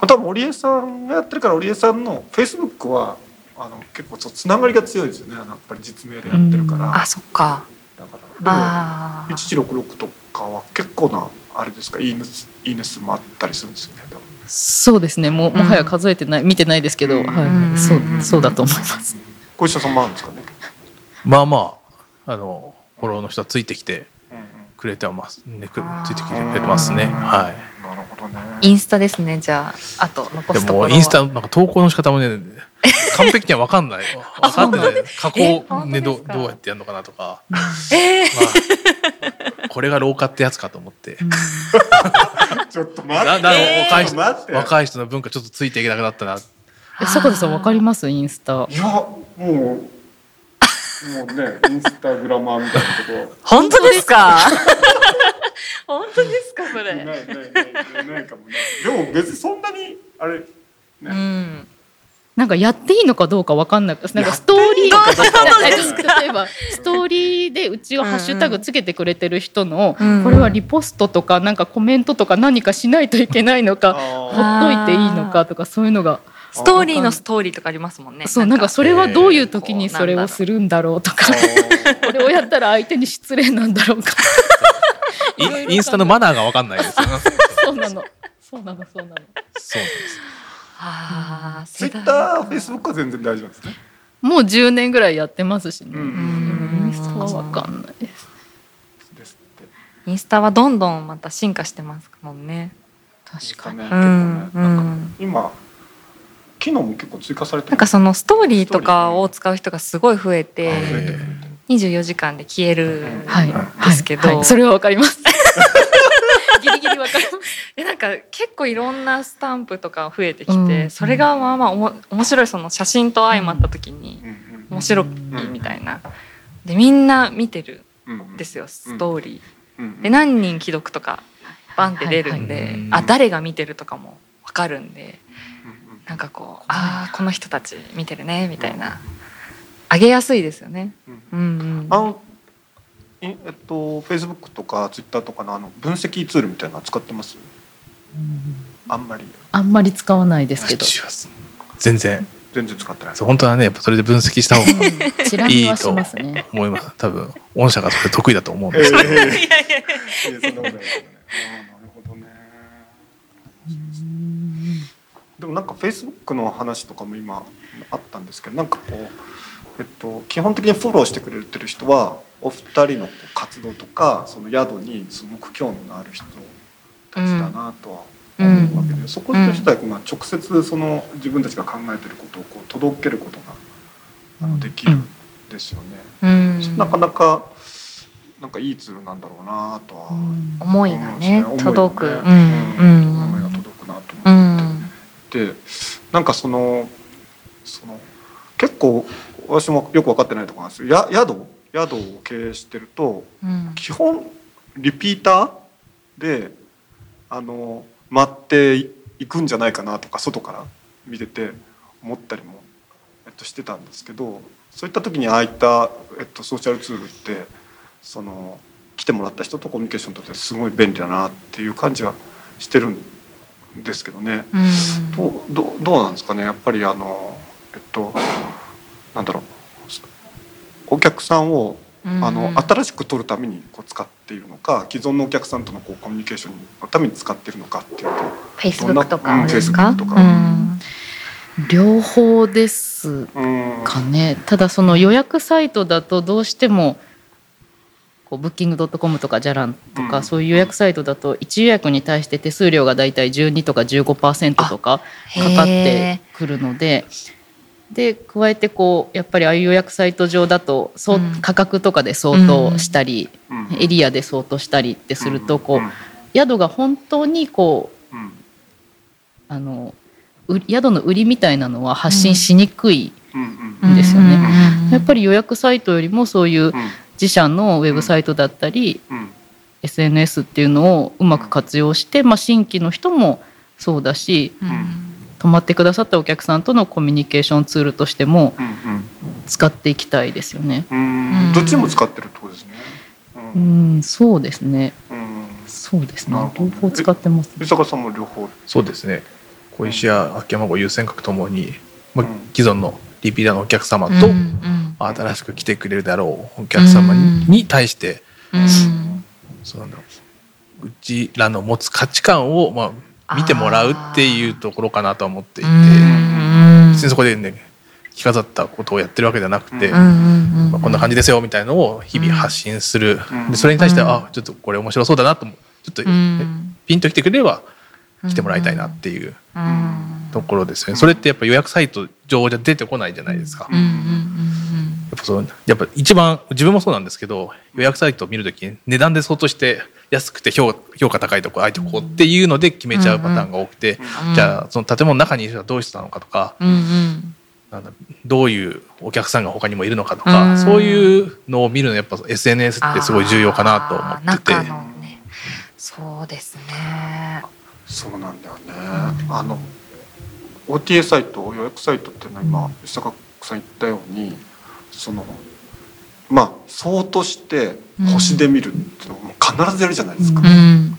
多分織江さんがやってるから織江さんのフェイスブックはあの結構そうつながりが強いですよね。やっぱり実名でやってるから、あそっか。だからあでも1166とかは結構なあれですかいいね数いいね数もあったりするんですよね多分そうですね。もうもはや数えてない見てないですけど、うん。はい、そうそうだと思います。小石田さんもあるんですかね、まあまああのフォローの人はついてきてくれてはますね。ついてきてくれてますね。はい。なるほどね。インスタですね。じゃああと残ですところは。もインスタなんか投稿の仕方もね完璧には分かんない。分かんない。加え工ねどどうやってやるのかなとか、えー。まあ、これが廊下ってやつかと思って。ちょっとだ待って。若い人、待って。若い人の文化ちょっとついていけなくなったな。え坂田さんわかります？インスタ。いやもうもうねインスタグラマーみたいなと。こ本当ですか？本当ですかそないれないないないかもねでも別にそんなにあれうんなんかやっていいのかどうかわかんないなんかストーリー 例えばストーリーでうちをハッシュタグつけてくれてる人の、うんこれはリポストとかなんかコメントとか何かしないといけないのかほあっといていいのかとかそういうのが。ストーリーのストーリーとかありますもんね。そうなんかそれはどういう時にそれをするんだろうとか。ー これをやったら相手に失礼なんだろうかインスタのマナーが分かんないですよね。そうなの。そうなのそうなの。そうなんですああツイッター、フェイスブックは全然大丈夫ですね。もう10年ぐらいやってますしね、うん。うん。インスタはわかんないですですって。インスタはどんどんまた進化してますもんね。確かに。ね、うんうなんかん今機能も結構追加されてなんかそのストーリーとかを使う人がすごい増えて増えてる24時間で消えるですけど、はい。それはわかります。ギリギリわかりますでなんか結構いろんなスタンプとか増えてきて、うんそれがまあまあおも面白いその写真と相まった時に面白いみたいな。でみんな見てるうんん。ですよストーリうんー。で何人既読とかバンって出るんで、はいはいあ誰が見てるとかも分かるんでうんなんかこうああこの人たち見てるねみたいな。上げやすいですよね。うんうん。うんあのいえっとフェイスブックとかツイッターとかのあの分析ツールみたいなの使ってます？あんまり。あんまり使わないですけど。全然。全然使ってない。そう本当はねやっぱそれで分析した方がチラ見はしますね。思います。多分御社がそれ得意だと思うんえで。すけど、えいやいや。いやそんなことない。でね。ああなるほどね。でもなんかフェイスブックの話とかも今あったんですけどなんかこう、えっと、基本的にフォローしてくれてる人はお二人の活動とかその宿にすごく興味のある人たちだなとは思うわけで、そこの人たちがまあ直接その自分たちが考えてることをこう届けることがあのできるんですよね。うん。なかなかなんかいいツールなんだろうなとは思いがね。思いがね届く。ううん。ん。思いが届くなとう思って。んでなんかそのその結構私もよく分かってないところなんですけどや宿宿を経営してるとうん。基本リピーターであの待っていくんじゃないかなとか外から見てて思ったりも、えっと、してたんですけどそういった時にああいった、えっと、ソーシャルツールってその来てもらった人とコミュニケーションとってすごい便利だなっていう感じはしてるんですけどね。うん。どうどうどうなんですかね。やっぱりあのえっとなんだろう。お客さんをあの新しく取るためにこう使っているのか既存のお客さんとのこうコミュニケーションのために使っているのかっていうとフェイスブックとかですか？うん Facebook とか。うん。両方ですうん。かねただその予約サイトだとどうしてもこうブッキングドットコムとかじゃらんとか、うん。そういう予約サイトだと1予約に対して手数料がだいたい12とか15%とかかかってくるのでで加えてこうやっぱりああいう予約サイト上だとそう、うん。価格とかで相当したり、うん。エリアで相当したりってするとこう、うん。宿が本当にこううん。あのう宿の売りみたいなのは発信しにくい、うんうんですよね。やっぱりり予約サイトよりもそういううん。自社のウェブサイトだったり、うん。SNS っていうのをうまく活用して、まあ、新規の人もそうだし泊まってくださったお客さんとのコミュニケーションツールとしてもうん使っていきたいですよね。うん。うん。どっちも使ってるってことですね。ううんん、そうですね。うん。そうですね。両方使ってます。伊坂さんも両方？そうですね。小石や秋山郷優先閣ともに、まあうん。既存のリピーターのお客様と、新しく来てくれるだろうお客様に,、うん。に対してそうなん。だろううちらの持つ価値観を、まあ、見てもらうっていうところかなとは思っていて別にそこでね着飾ったことをやってるわけじゃなくて、こんな感じですよみたいのを日々発信する、うん。でそれに対して、うんあちょっとこれ面白そうだなと思う。ちょっと、ピンと来てくれれば来てもらいたいなっていうところですよね、それってやっぱ予約サイト上じゃ出てこないじゃないですか、やっぱそうやっぱ一番自分もそうなんですけど予約サイトを見るときに値段で相当して安くて評評価高いとこあえてここっていうので決めちゃうパターンが多くて、じゃあその建物の中にいる人はどういう人なのかとか、なんだどういうお客さんが他にもいるのかとか、うん。そういうのを見るのやっぱ SNS ってすごい重要かなと思ってて。そうですね。そうなんだよね。あの OTA サイト予約サイトっていうのは今伊坂さん言ったようにそのまあそうとして星で見るっていうのも必ずやるじゃないですか。うん。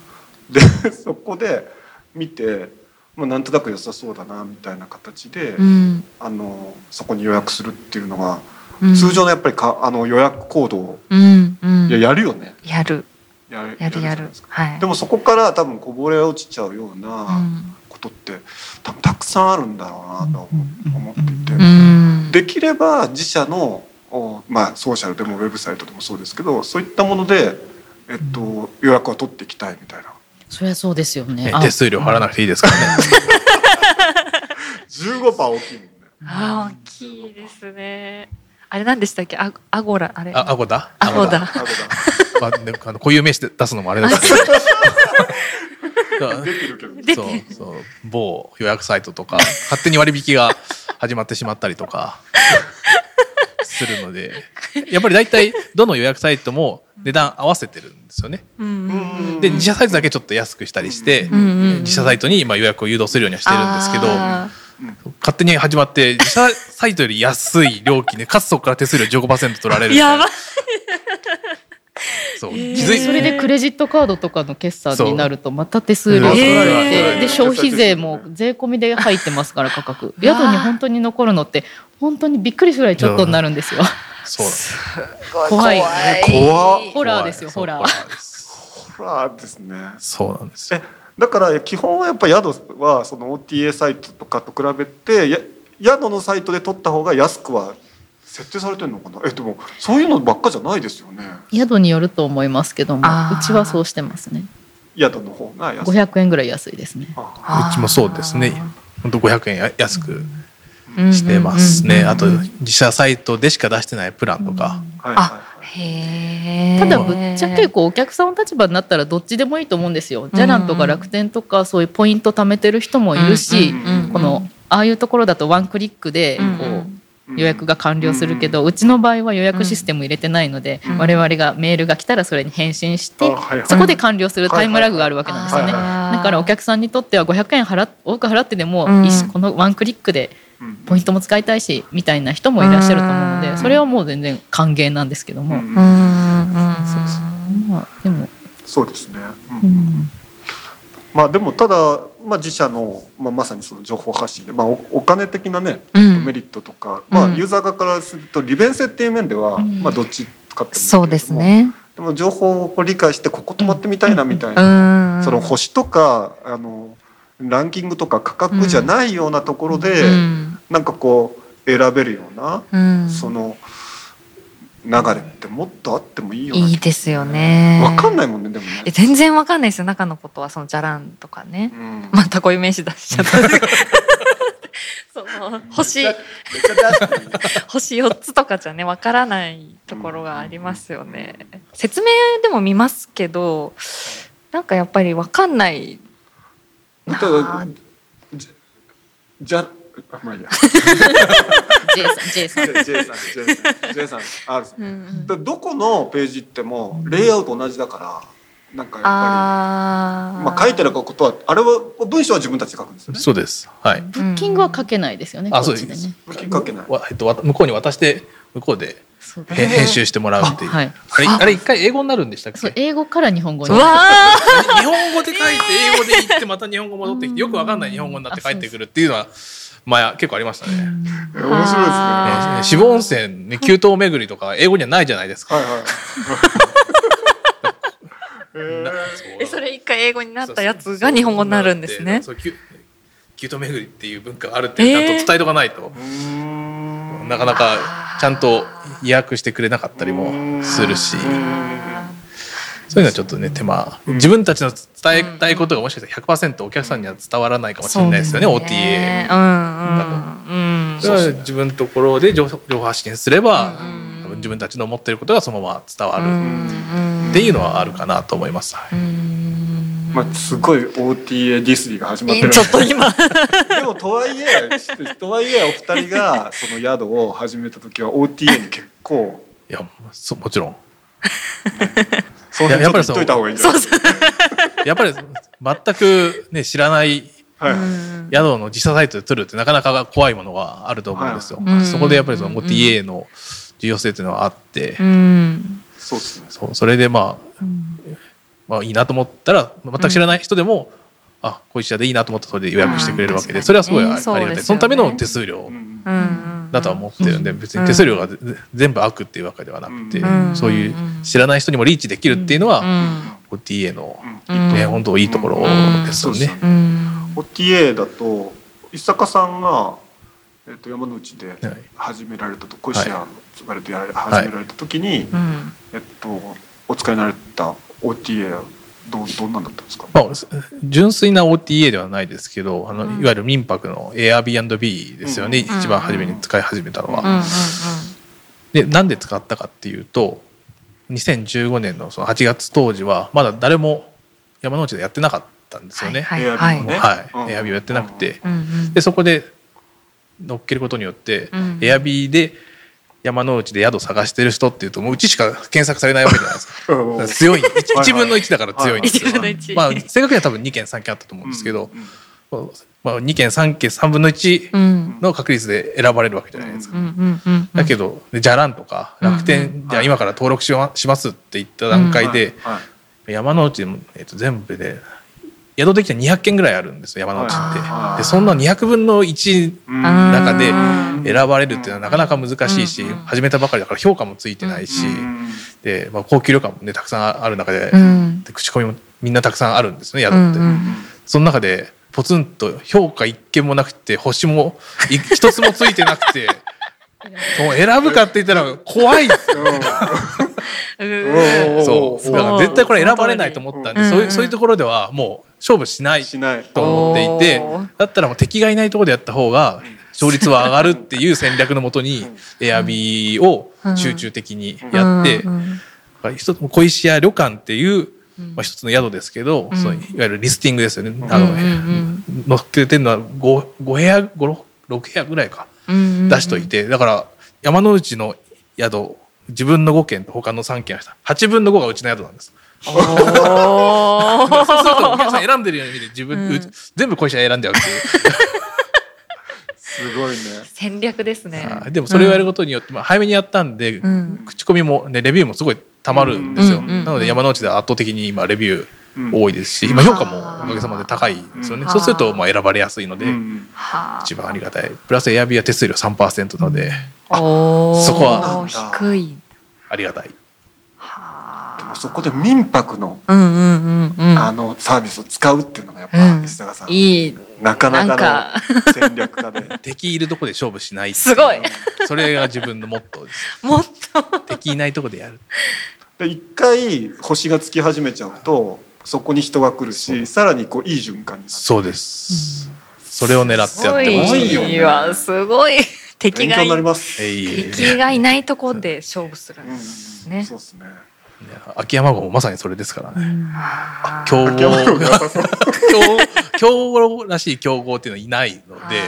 でそこで見て、まあ、なんとなく良さそうだなみたいな形で、うん。あのそこに予約するっていうのが、うん。通常のやっぱりかあの予約行動をうん。うん。いややるよね。やる。やるやるやる。はい。でもそこから多分こぼれ落ちちゃうよううなん。ことって多分たくさんあるんだろうなと思っていて、うん。できれば自社のおまあソーシャルでもウェブサイトでもそうですけどそういったもので、えっと、予約は取っていきたいみたいな。そりゃそうですよね。手数料払わなくていいですからね。15%大きいもんね。あー大きいですね。あれ何でしたっけ？アアゴラあれ。あ、アゴだ。アゴだあそうまあ、ね、あの固有名詞で出すのもあれですけど。だ出てるけど。そうそう。某予約サイトとか勝手に割引が始まってしまったりとかするのでやっぱり大体どの予約サイトも値段合わせてるんですよね。で自社サイトだけちょっと安くしたりして、自社サイトにまあ予約を誘導するようにはしてるんですけどあ勝手に始まって自社サイトより安い料金でかつそこから手数料15%取られるーやばいそう。えー。気づいそれでクレジットカードとかの決済になるとまた手数料取られて、えー。で消費税も税込みで入ってますから価格。宿に本当に残るのって本当にびっくりするぐらいちょっとになるんですよ。そう怖い。怖っホラーですよホラー。ホラーです。ほらですね。そうなんです。よえだから基本はやっぱ宿はその OTA サイトとかと比べてや宿のサイトで取った方が安くは設定されてるのかな？えでもそういうのばっかじゃないですよね。宿によると思いますけどもうちはそうしてますね。宿の方が安い。500円ぐらい安いですね。うちもそうですね。本当500円や安くうん。してますね、うんあと自社サイトでしか出してないプランとか、ただぶっちゃけこうお客さんの立場になったらどっちでもいいと思うんですよ。じゃらんとか楽天とかそういうポイント貯めてる人もいるし、うんうんうんこのああいうところだとワンクリックでうんこう、い予約が完了するけど、うちの場合は予約システム入れてないので、うん。我々がメールが来たらそれに返信して、あはいはい。そこで完了するタイムラグがあるわけなんですよね。だからお客さんにとっては500円払っ多く払ってでも、うん。このワンクリックでうん。ポイントも使いたいしみたいな人もいらっしゃると思うのうん。でそれはもう全然歓迎なんですけども、そうそうまあでも、そうですね、うんうん。まあでもただ、まあ、自社の、まあ、まさにその情報発信で、まあ、おお金的なねうん。メリットとか、まあ、うん。ユーザー側からすると利便性っていう面では、うん。まあ、どっち使ってもそうですね。でも情報を理解してここ泊まってみたいなみたいうな、ん。その星とかあのランキングとか価格じゃないようなところで、うん。なんかこう選べるような、うん。その流れってもっとあってもいいようないいですよね。わかんないもんねでもね。え全然わかんないですよ。中のことはそのじゃらんとかね。うん。またこういう名詞出しちゃった。その星。星4つとかじゃねわからないところがありますよね。説明でも見ますけどなんかやっぱりわかんない。なじじゃあまあいいや。J さん J さん。J さん J さん J さん R さん。うんうん。だどこのページ行ってもレイアウト同じだからなんかやっぱありまあ書いてることはあれは文章は自分たちで書くんですよね？そうです。はい。ブッキングは書けないですよね、あこっちでね。文章書けない。わえっとわ向こうに渡して向こうで編集してもらうっていう。はい。あれあ。れ一回英語になるんでしたっそうけ英語から日本語うにわあ日本語で書いて英語で言ってまた日本語戻ってきてよくわかんない日本語になって帰ってくるっていうのは前結構ありましたね。面白いですね。ね渋温泉ね給湯巡りとか英語にはないじゃないですか。はいはい。えそれ一回英語になったやつが日本語になるんですね。そう給給湯巡りっていう文化があるってちゃんと伝えとかないと、うーん。なかなかちゃんと意訳してくれなかったりもするし、そういうのはちょっとね手間。自分たちの伝えたいことがもしかしたら100%お客さんには伝わらないかもしれないですよね OTA。うん。うんうん。それは自分のところで情情報発信すれば、うん多分自分たちの思ってることがそのまま伝わるんっていうのはあるかなと思います。はい。うん。まあすごい OTA ディスリーが始まってる。ちょっと今。でもとはいえとはいえお二人がその宿を始めた時は OTA に結構。いやそもちろん その辺ちょっと言っといた方がいいんじゃない？ですかやっぱり全く、ね、知らないはい宿の自社サイトで取るってなかなか怖いものがあると思うんですよ。はいそこでやっぱりそのうん OTA の重要性っていうのはあって、うん。そうですね。そうそれでまあ、まあいいなと思ったら全く知らない人でも、あこういう社でいいなと思ったらそれで予約してくれるわけで、うん。それはすごいあ,、りがたい。そね。そのための手数料。うんうんだとは思ってるんで、別に手数料がぜ全部悪っていうわけではなくて、うん。そういう知らない人にもリーチできるっていうのは、OTA の、うん。ね、本当いいところですよね。うん。うん、OTA だと伊坂さんが、えっと山之内ではい。始められたと小石屋とかでやられ始められた時に、うん、えっとお使いになられた OTA どうどんなんだったんですか、まあ、す純粋な OTA ではないですけどあの、うん。いわゆる民泊の Airbnb ですよね、うん。一番初めに使い始めたのは。うん、うん、でなんで使ったかっていうと2015年のその8月当時はまだ誰も山之内でやってなかったんですよね。はい、エアはい、はい、うん。Airb やってなくて、うん、うん、でそこで乗っけることによって、うん。Airb で山之内で宿探してる人っていうともううちしか検索されないわけじゃないですか。か ら強い。はいはい。1分の1だから強いんですよ。一分の一。まあ正確には多分2件3件あったと思うんですけど、うん。まあ、2件3件3分の1うん、の確率で選ばれるわけじゃないですか。うん、うん、うん、だけどでじゃらんとか楽うん。天じゃあ今から登録しますって言った段階で、はいはい。山之内でも、えっと全部で宿できた200件ぐらいあるんですよ山之内って。でそんな200分の1うん中でうん。選ばれるっていうのはなかなか難しいし、うん。始めたばかりだから評価もついてないし、うん。で、まあ、高級旅館もねたくさんある中で,、うん、で口コミもみんなたくさんあるんですね宿って。その中でポツンと評価一件もなくて星もい一つもついてなくて もう選ぶかって言ったら怖いですようんそう。だから絶対これ選ばれないと思ったんで、うんそういうそういうところではもう勝負しないと思っていてだったらもう敵がいないところでやった方が勝率は上がるっていう戦略のもとにエアビーを集中的にやって、うん一つ小石屋旅館っていう、うん。まあ、一つの宿ですけど、うん。そのいわゆるリスティングですよね、あのうんっけてるのは 5, 5部屋56部屋ぐらいか。うん。出しといて、だから山之内の宿自分の5軒と他の3軒は8分の5がうちの宿なんです。おそうするとお客さんー選んでるように見て自分、うん。う全部小石屋選んでゃうっていう。すごいね。戦略ですね。はいでもそれをやることによって、まあ、早めにやったんで、うん。口コミも、ね、レビューもすごいたまるんですよ、うんうんうんなので山之内では圧倒的に今レビュうんー多いですし、今評価もおかげさまで高いですよね、うん。そうするとまあ選ばれやすいので、うん。はあ一番ありがたい。プラスエアビーは手数料3%なので、おー。そこは低い。ありがたい。はでもそこで民泊のあうんうんうんうん。あのサービスを使うっていうのがやっぱうん。石坂さんいい。なかなかか。の戦略家 で敵いるとこで勝負しないすごい。それが自分のモットーです。もっと敵いないとこでやる。で一回星がつき始めちゃうとそこに人が来るしさらにこういい循環になる。そうです、それを狙ってやってます。ごしたいわ。すごい。敵が勉強になります。えいえいえ。敵がいないところで勝負するんうんですね。そう。ですね。秋山郷もまさにそれですからね。強秋山郷が豪強強豪らしい強豪っていうのはいないので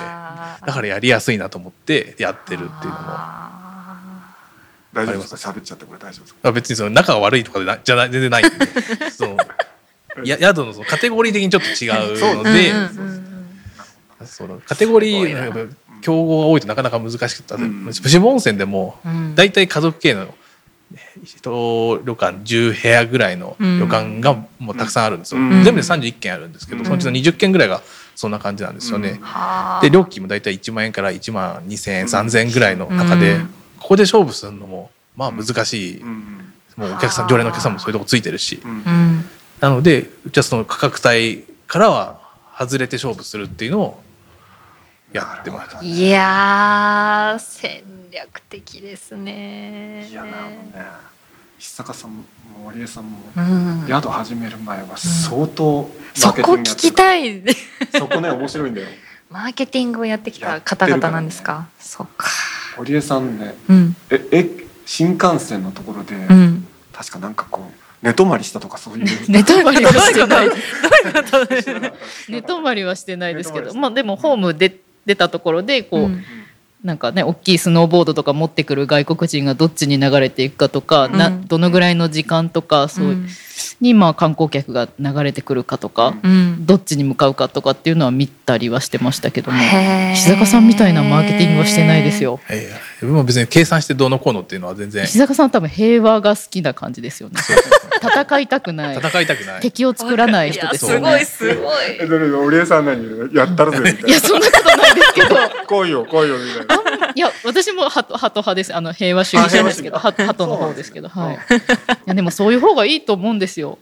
だからやりやすいなと思ってやってるっていうのもあ大丈夫ですか。喋っちゃってこれ大丈夫ですか。まあ別にその仲が悪いとかでなじゃない全然ないんでそのや宿のそのカテゴリー的にちょっと違うので、カテゴリー競合が多いとなかなか難しかった、う温泉でもうん。大体家族系の一旅館10部屋ぐらいの旅館がもうたくさんあるんですよ、うん。全部で31軒あるんですけど、うん。そのうちの20軒ぐらいがそんな感じなんですよね、うん。はあで料金も大体1万円から1万2,000円3,000円ぐらいの中で、うん。ここで勝負するのもまあ難しい、うん。もうお客さん常連のお客さんもそういうとこついてるし、なのでうちはその価格帯からは外れて勝負するっていうのをやってます。いやー戦略的ですねいやなるほどね。石坂さんも森江さんもうん宿始める前は相当そこ聞きい。たいそこね面白いんだよ。マーケティングをやってきた方々なんですか？そっか堀江さんね、うんええ新幹線のところで、うん確かなんかこう寝泊まりしたとかそういう。寝泊まりはしてない。寝泊まりはしてない。ですけど。まあでもホームで出たところでこう、うん。なんかね大きいスノーボードとか持ってくる外国人がどっちに流れていくかとか、なうん。どのぐらいの時間とかそう、うんにまあ観光客が流れてくるかとか、うんどっちに向かうかとかっていうのは見たりはしてましたけども石坂さんみたいなマーケティングはしてないですよ。いやいや自分も別に計算してどうのこうのっていうのは全然石坂さんは多分平和が好きな感じですよね。戦いたくない戦いたくない。敵を作らない人ですよねすごい。すごいえどれ堀江さん何やったるぜみたいいやそんなことないですけど。な。来いよ来いよみたいな。いや私もハトハト派です。あの平和主義者ですけど。あハトハトの方ですけど。はい。いやでもそういう方がいいと思うんですよ。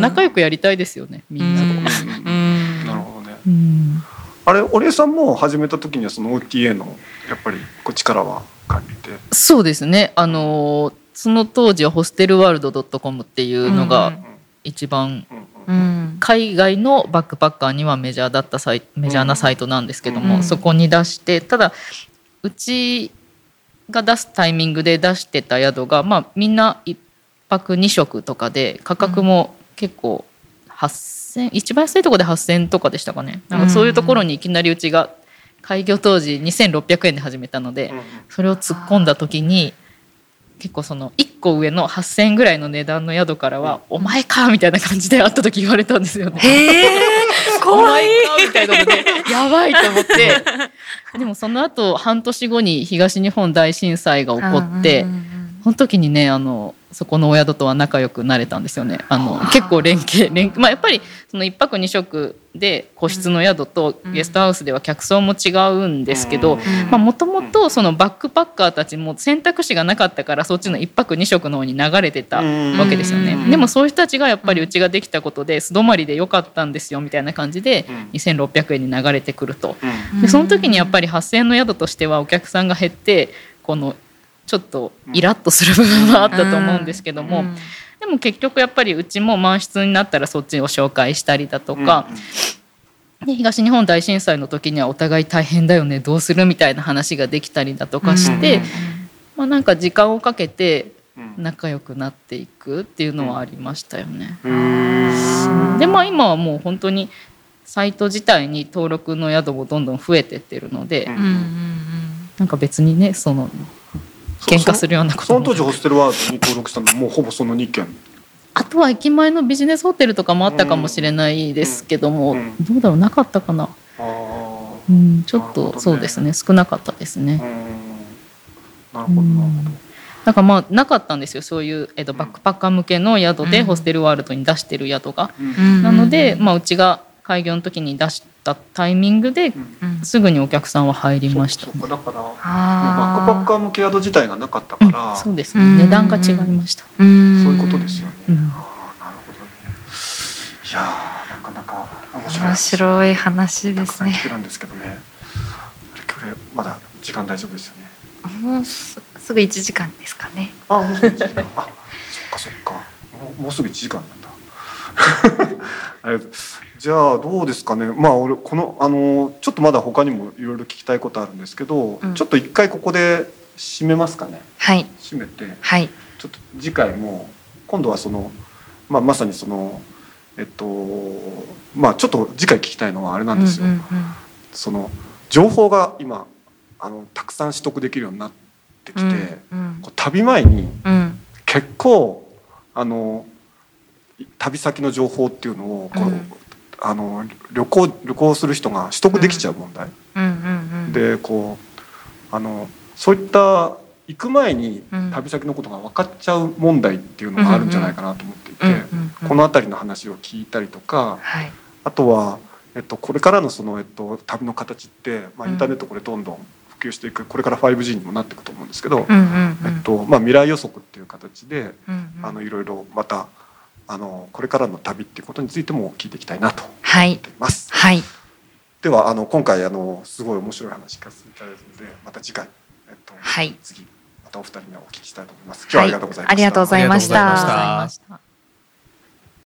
仲良くやりたいですよね。みんなと。うん。なるほどね。うん。あれ堀江さんも始めた時にはその OTA のやっぱりこう力は感じて？そうですね。あのーその当時はホステルワールド .com っていうのうんがうん。一番海外のバックパッカーにはメジャーだったサイメジャーなサイトなんですけども、うん。そこに出してただうちが出すタイミングで出してた宿が、まあ、みんな1泊2食とかで価格も結構8000一番安いところで8000とかでしたかねなんかそういうところにいきなりうちが開業当時2600円で始めたのでうんそれを突っ込んだ時に結構その1個上の8,000円ぐらいの値段の宿からは「お前か!」みたいな感じで会った時言われたんですよね。怖い。みたい。なのでやばいと思って。でもその後半年後に東日本大震災が起こってその時にねあのそこのお宿とは仲良くなれたんですよね。あの結構連携連まあ、やっぱりその1泊2食で個室の宿とうん。ゲストハウスでは客層も違うんですけどうん。もともとそのバックパッカーたちも選択肢がなかったからそっちの1泊2食の方に流れてたわけですよね。うん。でもそういう人たちがやっぱりうちができたことで素泊まりで良かったんですよみたいな感じでうん。2600円に流れてくると。うん。でその時にやっぱり8,000円の宿としてはお客さんが減ってこのちょっとイラッとする部分はあったと思うんですけども、うん。でも結局やっぱりうちも満室になったらそっちを紹介したりだとか、で東日本大震災の時にはお互い大変だよねどうするみたいな話ができたりだとかして、うんまあ、なんか時間をかけてうん。仲良くなっていくっていうのはありましたよね。うん。でまあ今はもう本当にサイト自体に登録の宿もどんどん増えてってるので、うん。うんうんうん。なんか別にねその喧嘩するようなこと。もその当時ホステルワールドに登録したのはもうほぼその2件あとは駅前のビジネスホテルとかもあったかもしれないですけども、うんうん。どうだろうなかったかな、ああうん、ちょっなるほどね。とそうですね少なかったですね。なるほどなるほど。なんかまあなかったんですよそういう、えっと、バックパッカー向けの宿でうん。ホステルワールドに出してる宿が。うん。なので、まあ、うちが開業の時に出したタイミングでうんすぐにお客さんは入りました、そうかだからバックあパッカー向け宿自体がなかったうんから、そうですうんね値段が違いました。そうそういうことですよね。うんなるほどね。いやーなかなか面白い。面白い話ですねたくさん聞けるんですけどね。これまだ時間大丈夫ですよね。もうすすぐ1時間ですかねあもうすぐ1時間。あそっかそっか。もうもうすぐ1時間なんだ。じゃあどうですかね。まあ俺このあのちょっとまだ他にもいろいろ聞きたいことあるんですけど、うん、ちょっと一回ここで締めますかね。はい。締めて、はい、ちょっと次回も今度はその、まあ、まさにそのえっとまあちょっと次回聞きたいのはあれなんですよ。うんうんうん、その情報が今あのたくさん取得できるようになってきて、うんうん、旅前に結構、あの旅先の情報っていうのをこう、うん、あの旅行旅行する人が取得できちゃう問題、でこうあのそういった行く前に旅先のことが分かっちゃう問題っていうのがあるんじゃないかなと思っていて、この辺りの話を聞いたりとか、はい、あとは、えっと、これからのその、えっと、旅の形って、まあ、インターネットこれどんどん普及していくこれから 5G にもなっていくと思うんですけど、えっとまあ、未来予測っていう形で、あのいろいろまたあのこれからの旅っていうことについても聞いていきたいなと思っています。はい、ではあの今回あのすごい面白い話聞かせていただいたのでまた次回、えっと、はい、次またお二人にお聞きしたいと思います。今日はありがとうございました。はい、ありがとうございました。